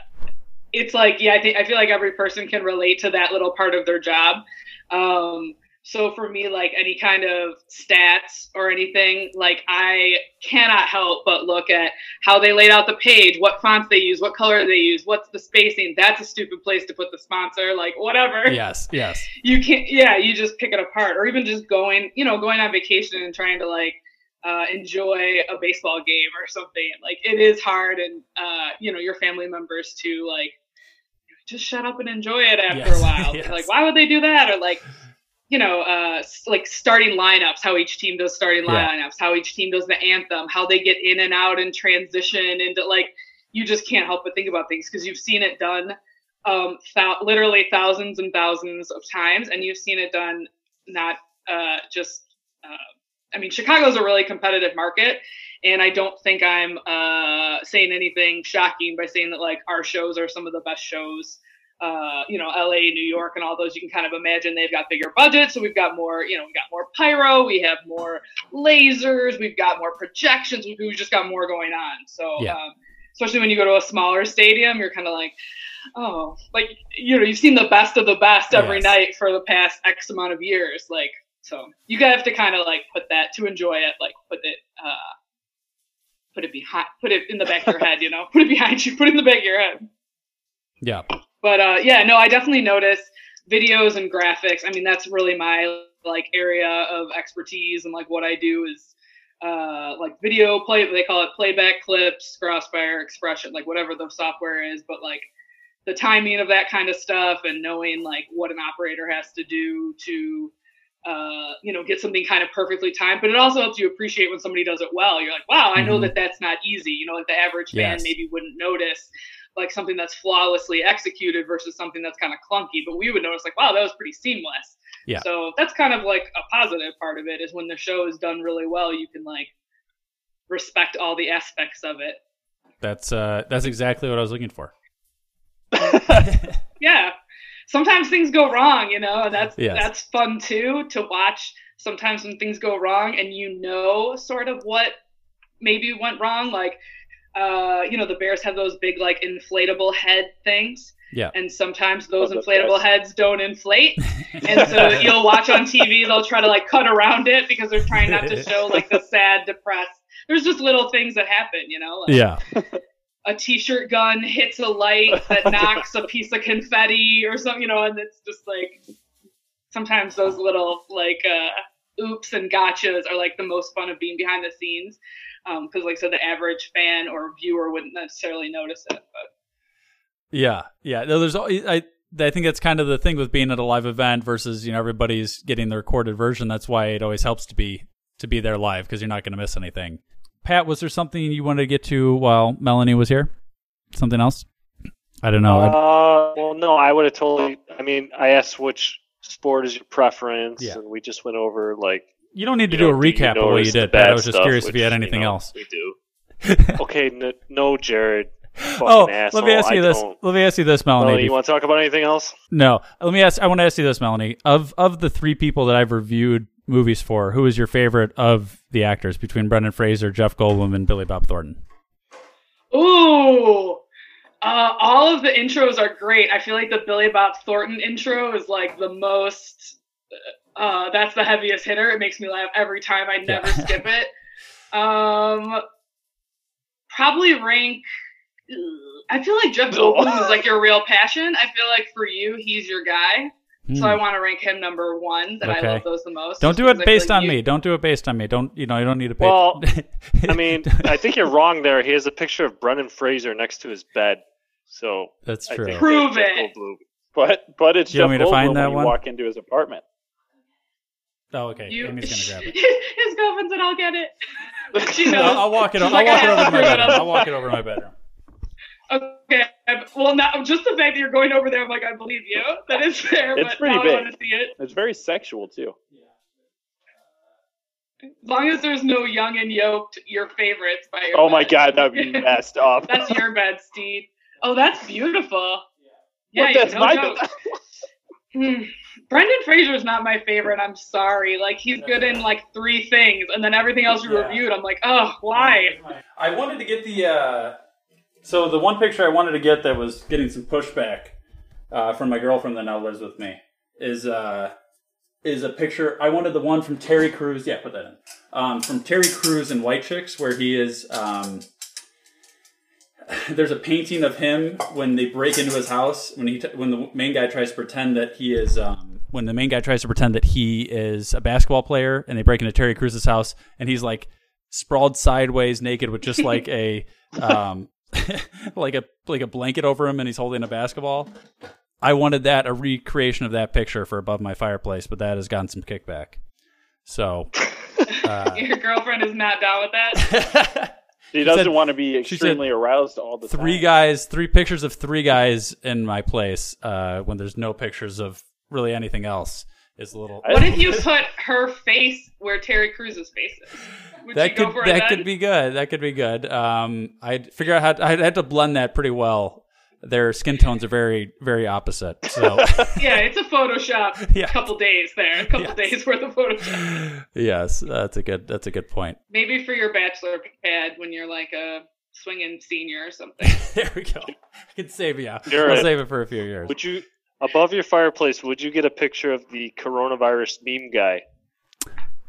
it's like, yeah, I think I feel like every person can relate to that little part of their job. Um, so for me, like any kind of stats or anything, like I cannot help but look at how they laid out the page, what fonts they use, what color they use, what's the spacing. That's a stupid place to put the sponsor, like whatever. Yes, yes. You can't, yeah, you just pick it apart, or even just going, you know, going on vacation and trying to like uh, enjoy a baseball game or something. Like it is hard, and uh, you know, your family members to like just shut up and enjoy it after Yes, a while. yes. Like, why would they do that? Or like, you know, uh, like starting lineups, how each team does starting Yeah. lineups, how each team does the anthem, how they get in and out and transition into like, you just can't help but think about things because you've seen it done um, thou- literally thousands and thousands of times, and you've seen it done not uh, just. I mean, Chicago's a really competitive market, and I don't think I'm uh, saying anything shocking by saying that like our shows are some of the best shows. Uh, you know, LA, New York, and all those. You can kind of imagine they've got bigger budgets, so we've got more. You know, we've got more pyro, we have more lasers, we've got more projections. We- We've just got more going on. So, Yeah. um, especially when you go to a smaller stadium, you're kind of like, oh, like you know, you've seen the best of the best every Yes. night for the past X amount of years. Like, so you have to kind of like put that to enjoy it, like put it, uh, put it behind, put it in the back of your head, you know, put it behind you, put it in the back of your head. Yeah. But uh, yeah, no, I definitely notice videos and graphics. I mean, that's really my like area of expertise, and like what I do is uh, like video play. They call it playback clips, CrossFire XPression, like whatever the software is. But like the timing of that kind of stuff, and knowing like what an operator has to do to uh, you know, get something kind of perfectly timed, but it also helps you appreciate when somebody does it well. You're like, wow, I know Mhm. that that's not easy. You know, like the average fan maybe wouldn't notice like something that's flawlessly executed versus something that's kind of clunky, but we would notice like, wow, that was pretty seamless. Yeah. So that's kind of like a positive part of it is when the show is done really well, you can like respect all the aspects of it. That's uh that's exactly what I was looking for. yeah sometimes things go wrong you know and that's Yes. that's fun too to watch sometimes when things go wrong and you know sort of what maybe went wrong like uh you know the bears have those big like inflatable head things Yeah. and sometimes those Oh, inflatable best. heads don't inflate and so you'll watch on tv they'll try to like cut around it because they're trying not to show like the sad depressed there's just little things that happen you know like, Yeah. a t-shirt gun hits a light that knocks a piece of confetti or something, you know, and it's just like sometimes those little like uh oops and gotchas are like the most fun of being behind the scenes. Um, because like I said, the average fan or viewer wouldn't necessarily notice it. But Yeah, yeah. No, there's al- I I think that's kind of the thing with being at a live event versus you know everybody's getting the recorded version. That's why it always helps to be to be there live because you're not going to miss anything. Pat, was there something you wanted to get to while Melanie was here? Something else? I don't know. Uh, well, no, I would have totally. I mean, I asked which sport is your preference, Yeah. and we just went over like. you don't need to do know, a recap of what you did. Pat. I was just stuff, curious if you had which, anything know, else. We do. okay, n- no, Jared. Oh, asshole. let me ask you I this. don't- Let me ask you this, Melanie. Melanie, you want to talk about anything else? No, let me ask. I want to ask you this, Melanie. Of of the three people that I've reviewed movies for, who is your favorite of the actors between Brendan Fraser, Jeff Goldblum, and Billy Bob Thornton? ooh. Uh, all of the intros are great. I feel like the Billy Bob Thornton intro is like the most. Uh, that's the heaviest hitter. It makes me laugh every time. I never Yeah. skip it. Um, probably rank. I feel like Jeff Goldblum is like your real passion. I feel like for you, he's your guy. So Hmm. I want to rank him number one. That I love those the most. Don't do it based like on you- me. Don't do it based on me. Don't you know? You don't need to pay. Well, I mean, I think you're wrong there. He has a picture of Brendan Fraser next to his bed, so That's true. think Prove it. Goldblum. But but it's Do you want Jeff me to find that when one? you walk into his apartment. oh, okay. You, Amy's gonna grab it. his girlfriend said, "I'll get it." She knows. I'll, I'll walk it. She's I'll like, walk it over to my to prove it. bedroom. I'll walk it over to my bedroom. Okay. Well, now just the fact that you're going over there, I'm like, I believe you. That is fair. It's but pretty now I big. want to see it. It's very sexual too. As long as there's no young and yoked, your favorites by your Oh my god, that'd be messed up. That's your bed, Steve. Oh, that's beautiful. Yeah, What, that's no my joke. Hmm. Brendan Fraser's not my favorite. I'm sorry. Like he's good in like three things, and then everything else you Yeah. reviewed, I'm like, oh, why? I wanted to get the. Uh, so the one picture I wanted to get that was getting some pushback uh, from my girlfriend that now lives with me is uh, is a picture. I wanted the one from Terry Crews. Yeah, put that in. Um, from Terry Crews in White Chicks, where he is. Um, there's a painting of him when they break into his house when he t- when the main guy tries to pretend that he is um, when the main guy tries to pretend that he is a basketball player and they break into Terry Crews's house and he's like sprawled sideways naked with just like a um, like a like a blanket over him and he's holding a basketball. I wanted that a recreation of that picture for above my fireplace, but that has gotten some kickback. So uh, Your girlfriend is not down with that. She She doesn't said- want to be she extremely aroused all the three time. guys, three pictures of three guys in my place uh, when there's no pictures of really anything else is a little. What if you put her face where Terry Crews's face is? Would that could that then? could be good. That could be good. Um, I'd figure out how to, I'd have to blend that pretty well. Their skin tones are very very opposite. So yeah, it's a Photoshop. Yeah. couple days there, a couple days worth of Photoshop. yes, that's a good that's a good point. Maybe for your bachelor pad when you're like a swinging senior or something. there we go. I can save you. I'll Jared, save it for a few years. Would you above your fireplace? Would you get a picture of the coronavirus meme guy?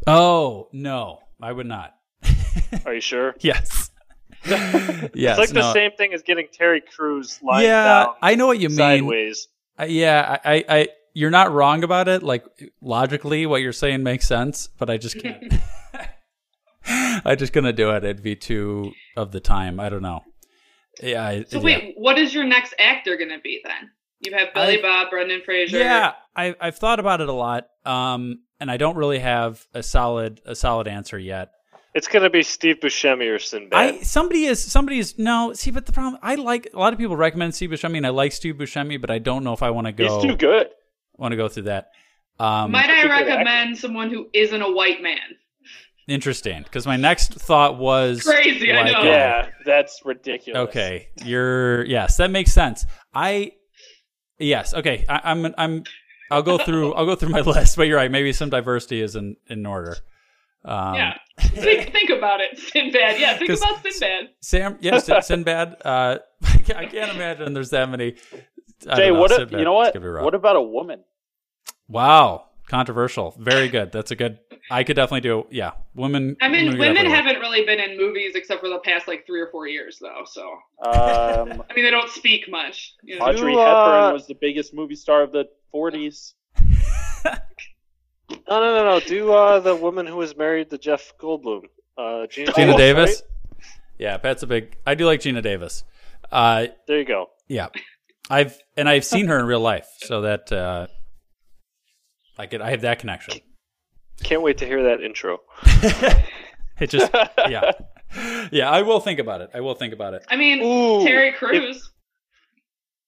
Oh no, I would not. Are you sure? Yes. yes. it's like the same thing as getting Terry Crews lying yeah, down I know what you mean. sideways. Uh, yeah, I, I, I, you're not wrong about it. Like logically, what you're saying makes sense, but I just can't. I just gonna do it. It'd be too of the time. I don't know. Yeah. I, So yeah. wait, what is your next actor gonna be then? You have Billy I- Bob, Brendan Fraser. Yeah, I, I've thought about it a lot, um, and I don't really have a solid a solid answer yet. It's gonna be Steve Buscemi or Sinbad. I somebody is somebody is no see, but the problem I like a lot of people recommend Steve Buscemi, and I like Steve Buscemi, but I don't know if I want to go. He's too good. Want to go through that? Um, Might I Such a good recommend someone who isn't a white man? Interesting, because my next thought was Crazy, I know. uh, Yeah, that's ridiculous. Okay, you're yes, that makes sense. I yes, okay. I, I'm I'm I'll go through I'll go through my list, but you're right. Maybe some diversity is in in order. Um, yeah. think, think about it, Sinbad. Yeah, Think about Sinbad. Sam, yes, Sinbad. Uh, I can't imagine there's that many. I Jay, know, what? If, you know it's what? gonna be. What about a woman? Wow, controversial. Very good. That's a good. I could definitely do. Yeah, women. I mean, could women haven't really been in movies except for the past like three or four years, though. So Um, I mean, they don't speak much. You know? Audrey Hepburn uh, was the biggest movie star of the 40s. no, no, no, no. Do uh, the woman who was married to Jeff Goldblum, uh, Geena, Geena Davis, Davis. right? Yeah, Pat's a big. I do like Geena Davis. Uh, There you go. yeah, I've and I've seen her in real life, so that uh, I could. I have that connection. Can't wait to hear that intro. It just. yeah, yeah. I will think about it. I will think about it. I mean, Ooh, Terry if- Crews.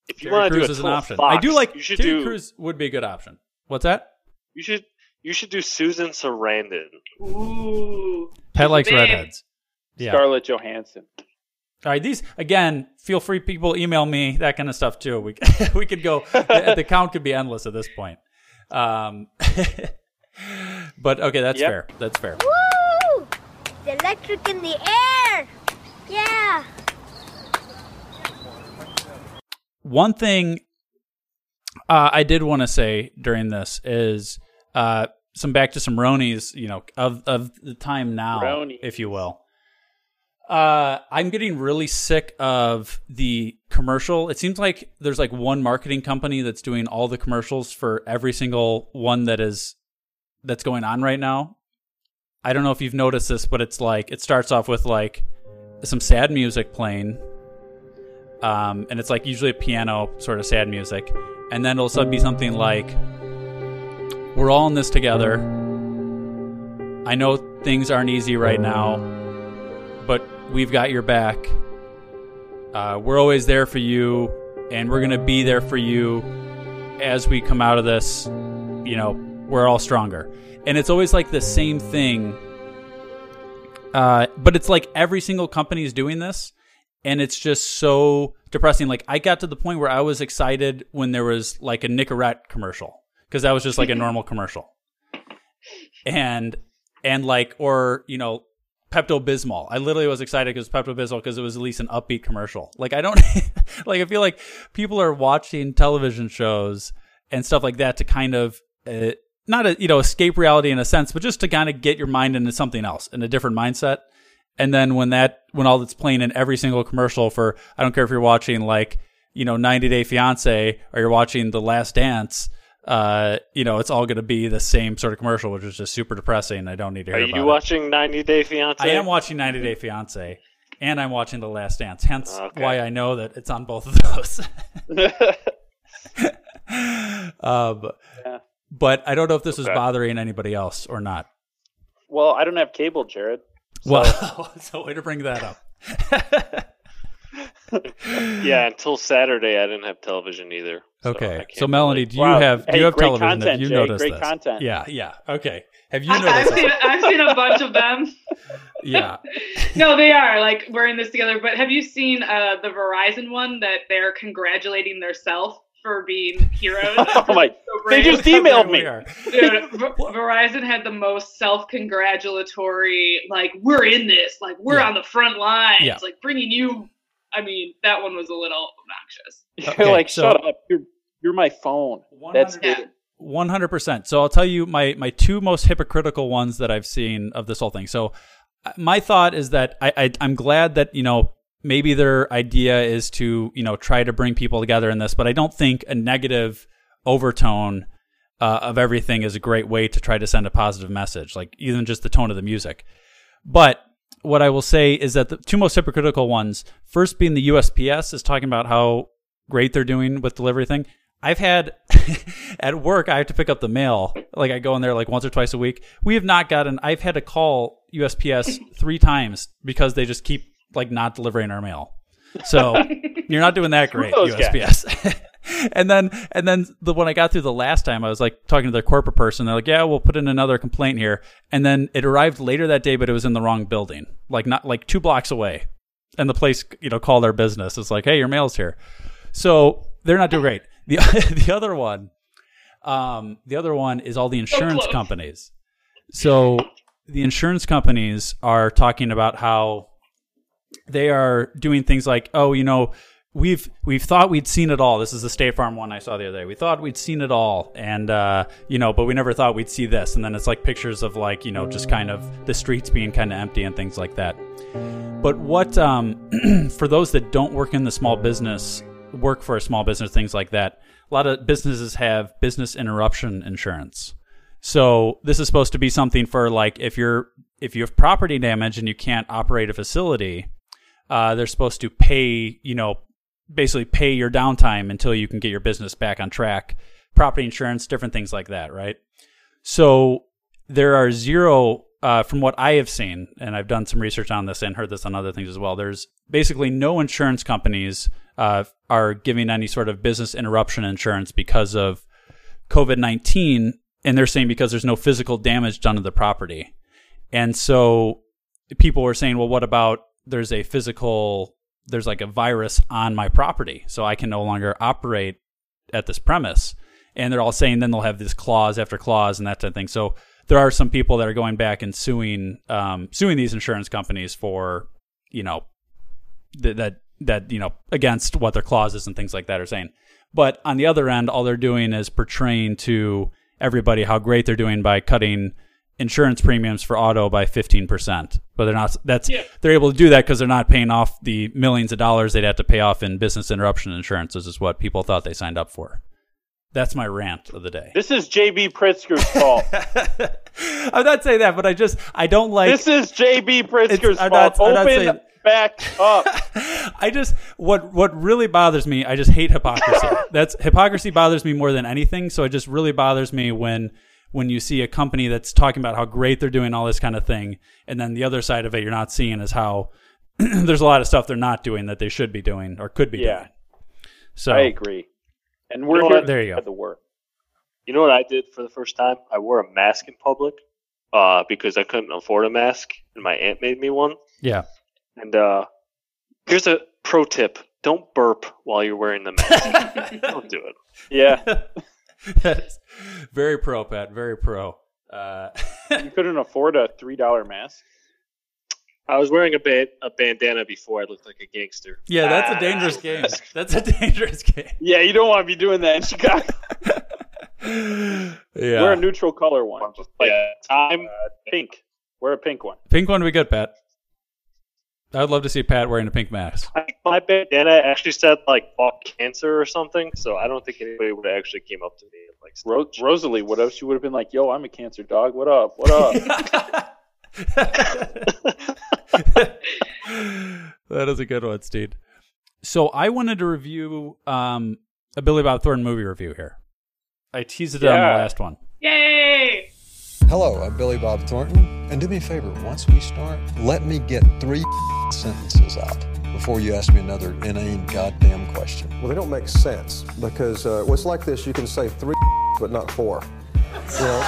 If you Terry want to do Crews a is an option. Fox, I do like You should Terry do. Crews would be a good option. What's that? You should. You should do Susan Sarandon. Ooh. Pat likes Babe. redheads. Yeah. Scarlett Johansson. All right, these again. Feel free, people, email me that kind of stuff too. We we could go. the, the count could be endless at this point. Um, but okay, that's Yep. fair. That's fair. Woo! It's electric in the air! Yeah! One thing uh, I did want to say during this is uh, some back to some Ronies, you know, of of the time now, Ronies. if you will. Uh, I'm getting really sick of the commercial. It seems like there's like one marketing company that's doing all the commercials for every single one that is that's going on right now. I don't know if you've noticed this, but it's like it starts off with like some sad music playing, um, and it's like usually a piano sort of sad music, and then it'll suddenly be something like, "We're all in this together. I know things aren't easy right now, but we've got your back. Uh, we're always there for you, and we're gonna be there for you as we come out of this. You know, we're all stronger, and it's always like the same thing. Uh, but it's like every single company is doing this, and it's just so depressing. Like I got to the point where I was excited when there was like a Nicorette commercial because that was just like a normal commercial, and and like or you know Pepto Bismol. I literally was excited because Pepto Bismol because it was at least an upbeat commercial. Like I don't like I feel like people are watching television shows and stuff like that to kind of uh, not a you know escape reality in a sense, but just to kind of get your mind into something else in a different mindset. And then when that when all that's playing in every single commercial for I don't care if you're watching like you know 90 Day Fiance or you're watching The Last Dance. Uh, you know, it's all going to be the same sort of commercial, which is just super depressing. I don't need to Are hear you about it. watching 90 Day Fiance? I am watching 90 Day Fiance, and I'm watching The Last Dance. Hence, Okay. why I know that it's on both of those. um, Yeah. But I don't know if this is bothering anybody else or not. Well, I don't have cable, Jared. So- Well, so way to bring that up. yeah, until Saturday, I didn't have television either. So I Okay, can't so Melanie, really- do you have do Hey, you have great television? have you Jay, noticed great this? content. Yeah, yeah. Okay. Have you I've noticed? seen. I've seen a bunch of them. Yeah. No, they are like we're in this together. But have you seen uh, the Verizon one that they're congratulating themselves for being heroes? Oh my! So They just emailed me. Dude, V- Verizon had the most self-congratulatory, like we're in this, like we're Yeah. on the front lines, Yeah. like bringing you. I mean, that one was a little obnoxious. You're Okay, like, so- shut up. You're you're my phone. That's it. One hundred percent. So I'll tell you my my two most hypocritical ones that I've seen of this whole thing. So uh, my thought is that I, I I'm glad that you know maybe their idea is to you know try to bring people together in this, but I don't think a negative overtone uh, of everything is a great way to try to send a positive message. Like even just the tone of the music. But what I will say is that the two most hypocritical ones, first being the USPS is talking about how great they're doing with delivery thing. I've had at work, I have to pick up the mail. Like I go in there like once or twice a week. We have not gotten. I've had to call USPS three times because they just keep like not delivering our mail. So you're not doing that great. USPS. and then and then the when I got through the last time, I was like talking to their corporate person. They're like, "Yeah, we'll put in another complaint here." And then it arrived later that day, but it was in the wrong building, like not like two blocks away. And the place, you know, called our business. It's like, "Hey, your mail's here." So they're not doing great. The the other one, um, the other one is all the insurance close. companies. So the insurance companies are talking about how they are doing things like, oh, you know, we've we've thought we'd seen it all. This is the State Farm one I saw the other day. We thought we'd seen it all, and uh, you know, but we never thought we'd see this. And then it's like pictures of like you know just kind of the streets being kind of empty and things like that. But what um, for those that don't work in the small business, work for a small business, things like that. A lot of businesses have business interruption insurance. So this is supposed to be something for like if you're if you have property damage and you can't operate a facility, uh, they're supposed to pay you know basically pay your downtime until you can get your business back on track. Property insurance, different things like that, right? So there are zero, uh, from what I have seen, and I've done some research on this and heard this on other things as well. There's basically no insurance companies uh, are giving any sort of business interruption insurance because of COVID 19. And they're saying because there's no physical damage done to the property. And so people were saying, well, what about there's a physical, there's like a virus on my property, so I can no longer operate at this premise. And they're all saying then they'll have this clause after clause and that type of thing. So there are some people that are going back and suing, um, suing these insurance companies for, you know, th- that that you know against what their clauses and things like that are saying. But on the other end, all they're doing is portraying to everybody how great they're doing by cutting insurance premiums for auto by 15%. But they're not that's they're able to do that because they're not paying off the millions of dollars they'd have to pay off in business interruption insurance, which is what people thought they signed up for. That's my rant of the day. This is JB Pritzker's fault. I'm not saying that, but I just I don't like this is JB Pritzker's fault. not Open saying- back up. I just what what really bothers me, I just hate hypocrisy. That's hypocrisy bothers me more than anything. So it just really bothers me when when you see a company that's talking about how great they're doing all this kind of thing, and then the other side of it you're not seeing is how there's a lot of stuff they're not doing that they should be doing or could be Yeah. doing. So I agree. And we're know here? There you go. the work. You know what I did for the first time? I wore a mask in public uh, because I couldn't afford a mask, and my aunt made me one. yeah. And uh, here's a pro tip: don't burp while you're wearing the mask. don't do it. Yeah. That's very pro, Pat. Very pro. Uh, you couldn't afford a three dollar mask. I was wearing a, ba- a bandana before I looked like a gangster. yeah, that's a dangerous game. That's a dangerous game. Yeah, you don't want to be doing that in Chicago. Yeah. Wear a neutral color one, just like yeah, time. uh, pink. Wear a pink one. Pink one would be good, Pat. I would love to see Pat wearing a pink mask. I think my bandana actually said like "fuck cancer" or something, so I don't think anybody would have actually came up to me and like. Ro- Rosalie would have. She would have been like, "Yo, I'm a cancer dog. What up? What up?" that is a good one, Steve. So I wanted to review um, a Billy Bob Thornton movie review here. I teased it on the last one. Yay! Hello, I'm Billy Bob Thornton. And do me a favor, once we start, let me get three sentences out before you ask me another inane goddamn question. Well, they don't make sense because uh, well, it's like this: you can say three, but not four. You know?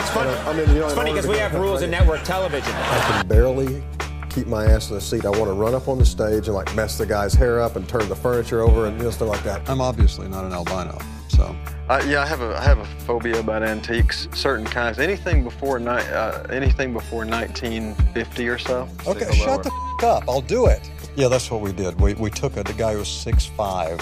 it's funny. I mean, you know, It's funny because we have that rules in network television. I can barely keep my ass in the seat. I want to run up on the stage and like mess the guy's hair up and turn the furniture over and you know, stuff like that. I'm obviously not an albino, so. Uh, yeah, I have a I have a phobia about antiques, certain kinds. Anything before ni- uh, anything before 1950 or so. Okay, Stick shut lower. the f- up. I'll do it. Yeah, that's what we did. We, we took a the guy who was six five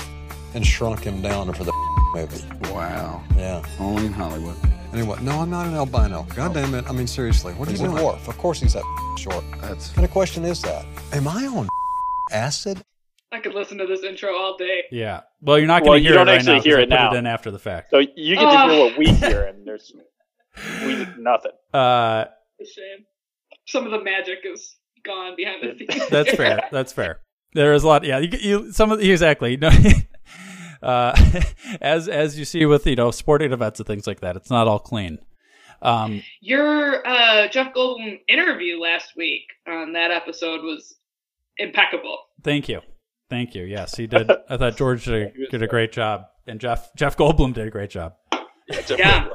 and shrunk him down for the movie. Wow. Yeah. Only in Hollywood. Anyway, no, I'm not an albino. God damn it. I mean, seriously. What are He's you a doing? dwarf. Of course he's that short. That's What kind of question is that? Am I on acid? I could listen to this intro all day. Yeah. Well, you're not going to you hear it You don't it right actually now 'cause hear I it put now. it in after the fact. so you get to hear what we hear, and there's we nothing. Uh, It's a shame. Some of the magic is gone behind the scenes. that's fair. That's fair. There is a lot. Yeah, you, you some of the, exactly. No, uh, as as you see with you know sporting events and things like that, it's not all clean. Um, Your uh, Jeff Goldblum interview last week on that episode was impeccable. thank you, thank you. Yes, he did. I thought George did a, did a great job, and Jeff Jeff Goldblum did a great job. Yeah.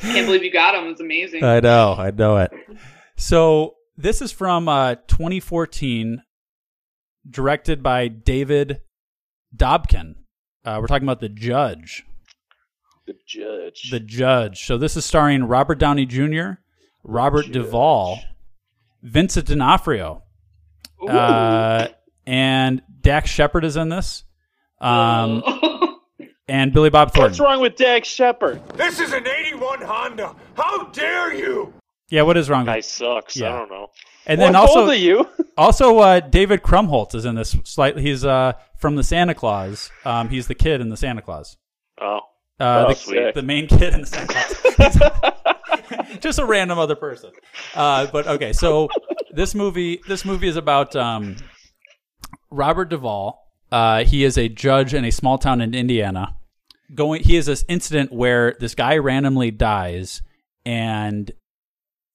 Can't believe you got him. It's amazing. I know, I know it. So this is from uh, 2014, directed by David Dobkin. Uh, we're talking about the Judge. The judge. The Judge. So this is starring Robert Downey Jr., Robert Duvall, Vincent D'Onofrio, uh, and Dax Shepard is in this, um, and Billy Bob Thornton. What's wrong with Dax Shepard? This is an 81 Honda. How dare you? Yeah, what is wrong? Guy sucks. Yeah. I don't know. And then What also, you? also uh, David Krumholtz is in this. Slightly, he's uh, from the Santa Clause. Um, he's the kid in the Santa Clause. Oh. Uh, Oh, the, the main kid in the Santa Clause. Just a random other person. Uh, but okay, so this movie, this movie is about um, Robert Duvall. Uh, he is a judge in a small town in Indiana. Going, he has this incident where this guy randomly dies, and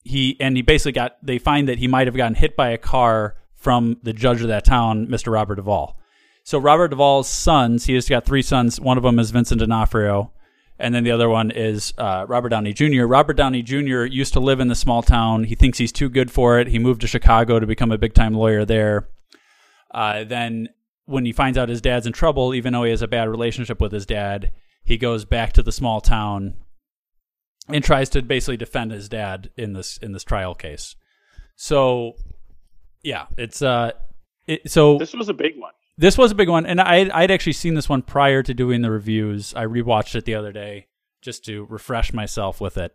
he and he basically got. They find that he might have gotten hit by a car from the judge of that town, Mr. Robert Duvall. So Robert Duvall's sons, he has got three sons. One of them is Vincent D'Onofrio, and then the other one is uh, Robert Downey Jr. Robert Downey Jr. used to live in the small town. He thinks he's too good for it. He moved to Chicago to become a big time lawyer there. Uh, then when he finds out his dad's in trouble, even though he has a bad relationship with his dad, he goes back to the small town and tries to basically defend his dad in this in this trial case. So, yeah, it's uh, it, so This was a big one. this was a big one, and I I'd actually seen this one prior to doing the reviews. I rewatched it the other day just to refresh myself with it.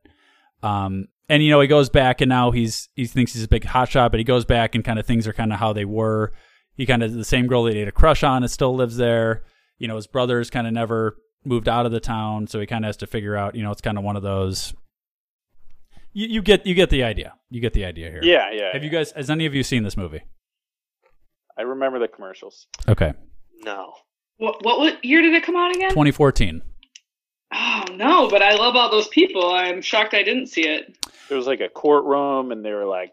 Um, and you know, he goes back, and now he's he thinks he's a big hotshot, but he goes back and kind of things are kind of how they were. He kind of the same girl that he had a crush on, it still lives there. You know, his brothers kind of never moved out of the town, so he kind of has to figure out. You know, it's kind of one of those. You, you get you get the idea. You get the idea here. Yeah, yeah, Have you guys? Has any of you seen this movie? I remember the commercials. Okay. No. What, what what year did it come out again? 2014. Oh no, but I love all those people. I'm shocked I didn't see it. There was like a courtroom, and they were like,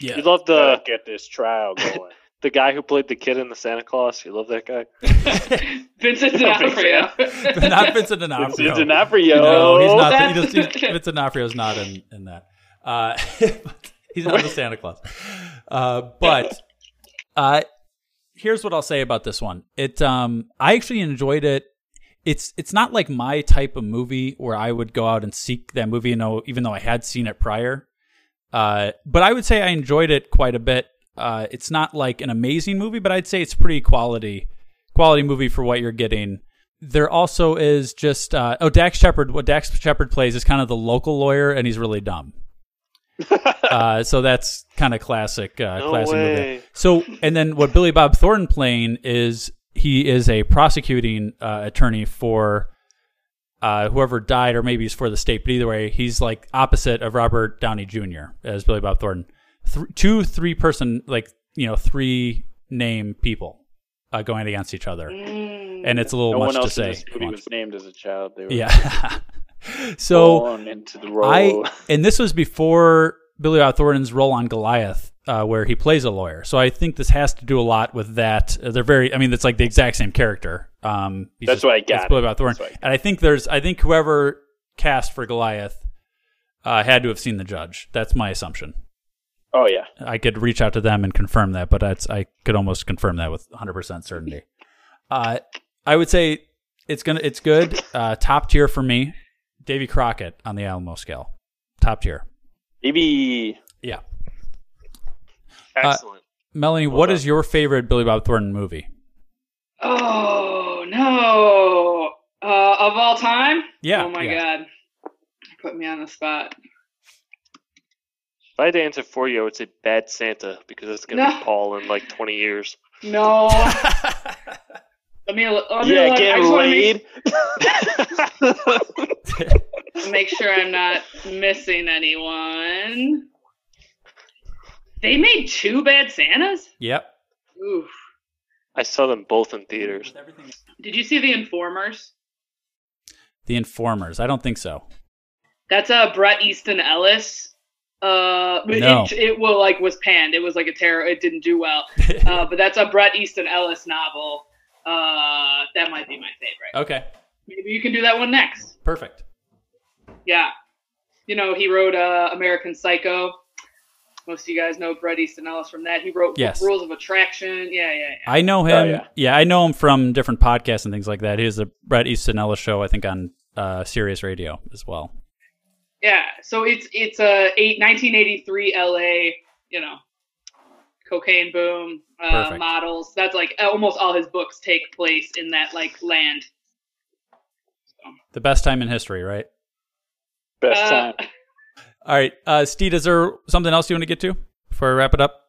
Yeah. You love "Gotta uh, get this trial going." The guy who played the kid in the Santa Clause. You love that guy. Vincent D'Onofrio. not Vincent D'Onofrio. Vincent D'Onofrio. No, he's not. That's- He just, he's, Vincent D'Onofrio's not in in that. Uh, he's not the Santa Claus. Uh, but uh, here's what I'll say about this one. It um, I actually enjoyed it. It's it's not like my type of movie where I would go out and seek that movie. You know, even though I had seen it prior. Uh, but I would say I enjoyed it quite a bit. Uh, it's not like an amazing movie, but I'd say it's pretty quality quality movie for what you're getting. There also is just uh, oh Dax Shepard. What Dax Shepard plays is kind of the local lawyer, and he's really dumb. uh, so that's kind of classic, uh, No classic way. movie. So and then what Billy Bob Thornton playing is he is a prosecuting uh, attorney for uh, whoever died, or maybe he's for the state. But either way, he's like opposite of Robert Downey Jr. as Billy Bob Thornton. Th- two three person like you know three name people uh, going against each other, and it's a little no much one to in say. this was named as a child. They were Yeah. so into the role. I and this was before Billy Bob Thornton's role on Goliath, uh, where he plays a lawyer. So I think this has to do a lot with that. Uh, They're very. I mean, it's like the exact same character. Um, he's That's what I got It's Billy it. Bob Thornton, That's what and I think there's. I think whoever cast for Goliath uh, had to have seen the judge. That's my assumption. Oh yeah, I could reach out to them and confirm that, but that's I could almost confirm that with 100% certainty. Uh, I would say it's gonna it's good. Uh, top tier for me. Davy Crockett on the Alamo scale. Top tier. maybe Yeah. Excellent. Melanie, what is your favorite Billy Bob Thornton movie? Oh no! Uh, of all time? Yeah, Oh my yeah. god! Put me on the spot. If I had to answer for you, I would say Bad Santa because it's gonna No. be Paul in like 20 years. No. let me. Let me yeah, look. I get just wanna laid. Make, make sure I'm not missing anyone. They made two bad Santas. Yep. Oof. I saw them both in theaters. Did you see the Informers? The Informers. I don't think so. That's uh Bret Easton Ellis. Uh, but No. it, it well like was panned. It was like a terror. It didn't do well. uh, but that's a Bret Easton Ellis novel. Uh, that might be my favorite. Okay. Maybe you can do that one next. Perfect. Yeah, you know he wrote uh, American Psycho. Most of you guys know Bret Easton Ellis from that. He wrote Yes. Rules of Attraction. Yeah, yeah, yeah. I know Oh, him. yeah. yeah. I know him from different podcasts and things like that. He has a Bret Easton Ellis show, I think, on uh, Sirius Radio as well. Yeah, so it's it's a eight, 1983 LA, you know, cocaine boom, uh, models. That's like almost all his books take place in that like land. The best time in history, right? Best Uh, time. All right. Uh, Steve, is there something else you want to get to before I wrap it up?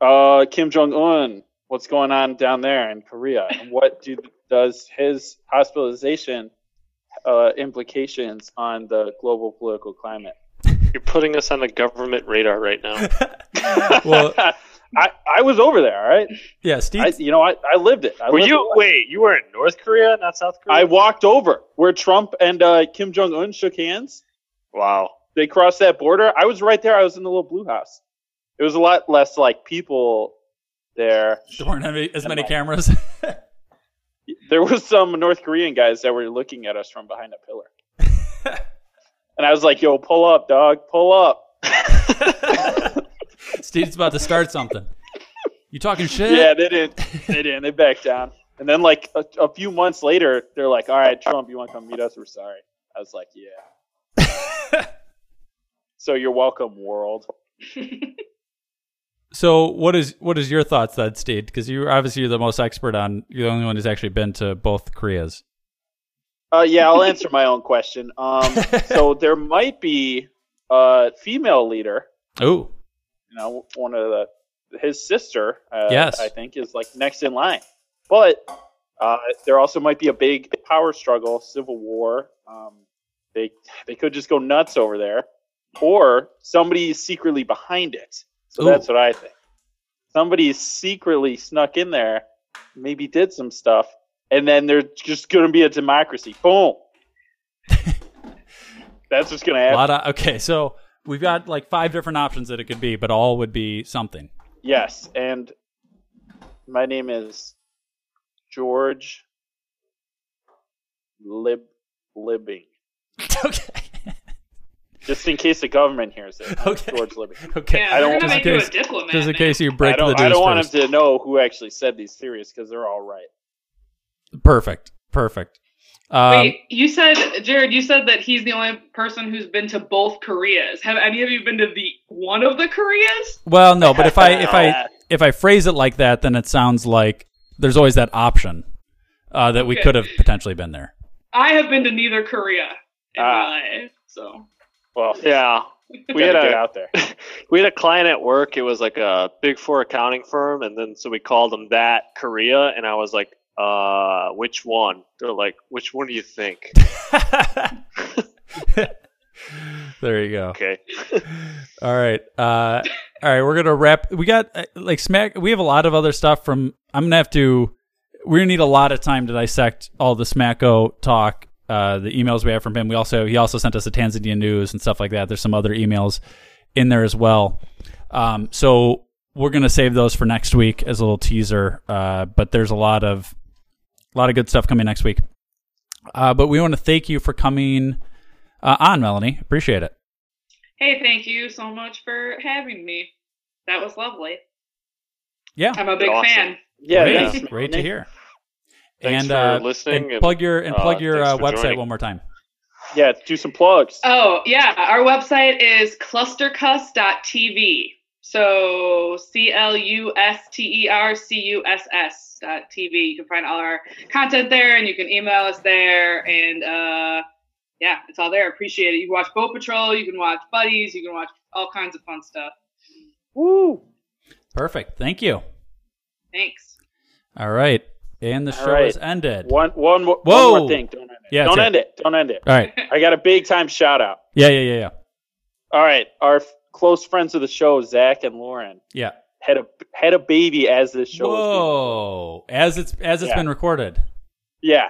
Uh, Kim Jong Un. What's going on down there in Korea? And what do, does his hospitalization uh, implications on the global political climate? You're putting us on the government radar right now. Well, I, I was over there. All right. yeah, Steve. I, you know, I, I lived it. I Were lived you it. wait? You were in North Korea, not South Korea. I walked over where Trump and uh, Kim Jong Un shook hands. wow. They crossed that border. I was right there. I was in the little blue house. It was a lot less like people there. there weren't any, as many cameras. There was some North Korean guys that were looking at us from behind a pillar. and I was like, "Yo, pull up, dog, pull up." Steve's about to start something. You talking shit? Yeah, they didn't. They didn't. They backed down. And then, like a, a few months later, they're like, "All right, Trump, you want to come meet us? We're sorry." I was like, "Yeah." so you're welcome, world. So what is what is your thoughts that Steve? Because you obviously you're the most expert on. You're the only one who's actually been to both Koreas. Uh, yeah, I'll answer my own question. Um, so there might be a female leader. Oh, You know, one of the his sister. Uh, Yes. I think is like next in line. But uh, there also might be a big power struggle, civil war. Um, they they could just go nuts over there, or somebody's secretly behind it. So Ooh. that's what I think. Somebody secretly snuck in there, maybe did some stuff, and then there's just going to be a democracy. Boom. That's what's gonna A happen. of okay. So we've got like five different options that it could be, but all would be something. Yes, and my name is George Lib Libbing. okay. Just in case the government hears it. I'm Okay. George Libbing. Okay. Yeah, I don't want gonna just make in you a case, diplomat. just in case you break I don't, the I don't want first. him to know who actually said these theories because they're all right. Perfect. Perfect. Um, Wait, you said Jared. You said that he's the only person who's been to both Koreas. Have any of you been to the one of the Koreas? Well, no, but if I if I if I phrase it like that, then it sounds like there's always that option uh, that we could have potentially been there. I have been to neither Korea in Ah. my life, so Well, Yeah. we We had gotta a get out there. we had a client at work. It was like a big four accounting firm, and then so we called them that Korea, and I was like, uh, which one? They're like, which one do you think? there you go. Okay. All right. Uh, all right. We're gonna wrap. We got uh, like smack. We have a lot of other stuff from. I'm gonna have to. We're gonna need a lot of time to dissect all the Smacko talk. Uh, the emails we have from him. We also he also sent us the Tanzania news and stuff like that. There's some other emails in there as well. Um, so we're gonna save those for next week as a little teaser. Uh, but there's a lot of a lot of good stuff coming next week. Uh, but we want to thank you for coming uh, on, Melanie. Appreciate it. hey, thank you so much for having me. That was lovely. Yeah. I'm a big Awesome. fan. Yeah, great, thanks, great to hear. Thanks and for uh, listening and and, plug your and uh, plug your uh, website joining. one more time. Yeah, do some plugs. Oh, yeah. Our website is clustercuss.tv. So C L U S T E R C U S S dot TV. You can find all our content there and you can email us there. And uh, yeah, it's all there. Appreciate it. You can watch Boat Patrol, you can watch Buddies, you can watch all kinds of fun stuff. Woo! Perfect. Thank you. Thanks. All right. And the All show right. is ended. One, one, more, Whoa. one more thing. Don't end it. Yeah, Don't end it. Don't end it. All right. I got a big time shout out. Yeah, yeah, yeah, yeah. All right, our f- close friends of the show, Zach and Lauren, Yeah. had a had a baby as this show Whoa. As it's as it's Yeah. been recorded. Yeah,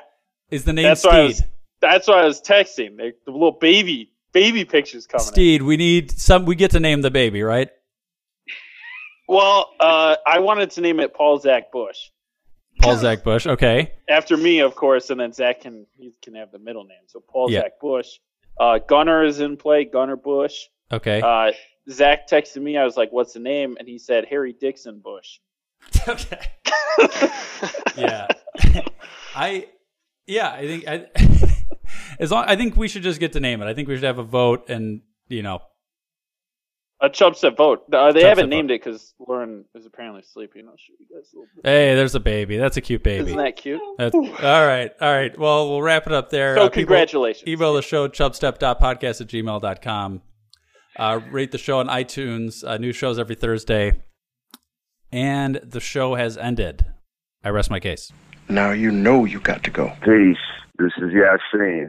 Is the name that's why Steed? was. That's why I was texting. They, the little baby baby pictures coming. in. Steed, we need some we get to name the baby, right? Well, uh, I wanted to name it Paul Zach Bush Paul Zach Bush. Okay. after me, of course, and then Zach can he can have the middle name. So Paul Yeah. Zach Bush. Uh, Gunner is in play. Gunner Bush. Okay. Uh, Zach texted me. I was like, "What's the name?" And he said Harry Dixon Bush. okay. yeah. I yeah, I think I as long I think we should just get to name it. I think we should have a vote and you know A Chubb said vote. Uh, they Chubb haven't said named it because Lauren is apparently sleeping. I'll show you guys a little bit. Hey, there's a baby. That's a cute baby. Isn't that cute? That's, all right. All right. Well, we'll wrap it up there. So people- congratulations. email the show, chubstep.podcast at gmail.com. Uh, rate the show on iTunes. Uh, new shows every Thursday. And the show has ended. I rest my case. Now you know you got to go. Peace. This is Yasin.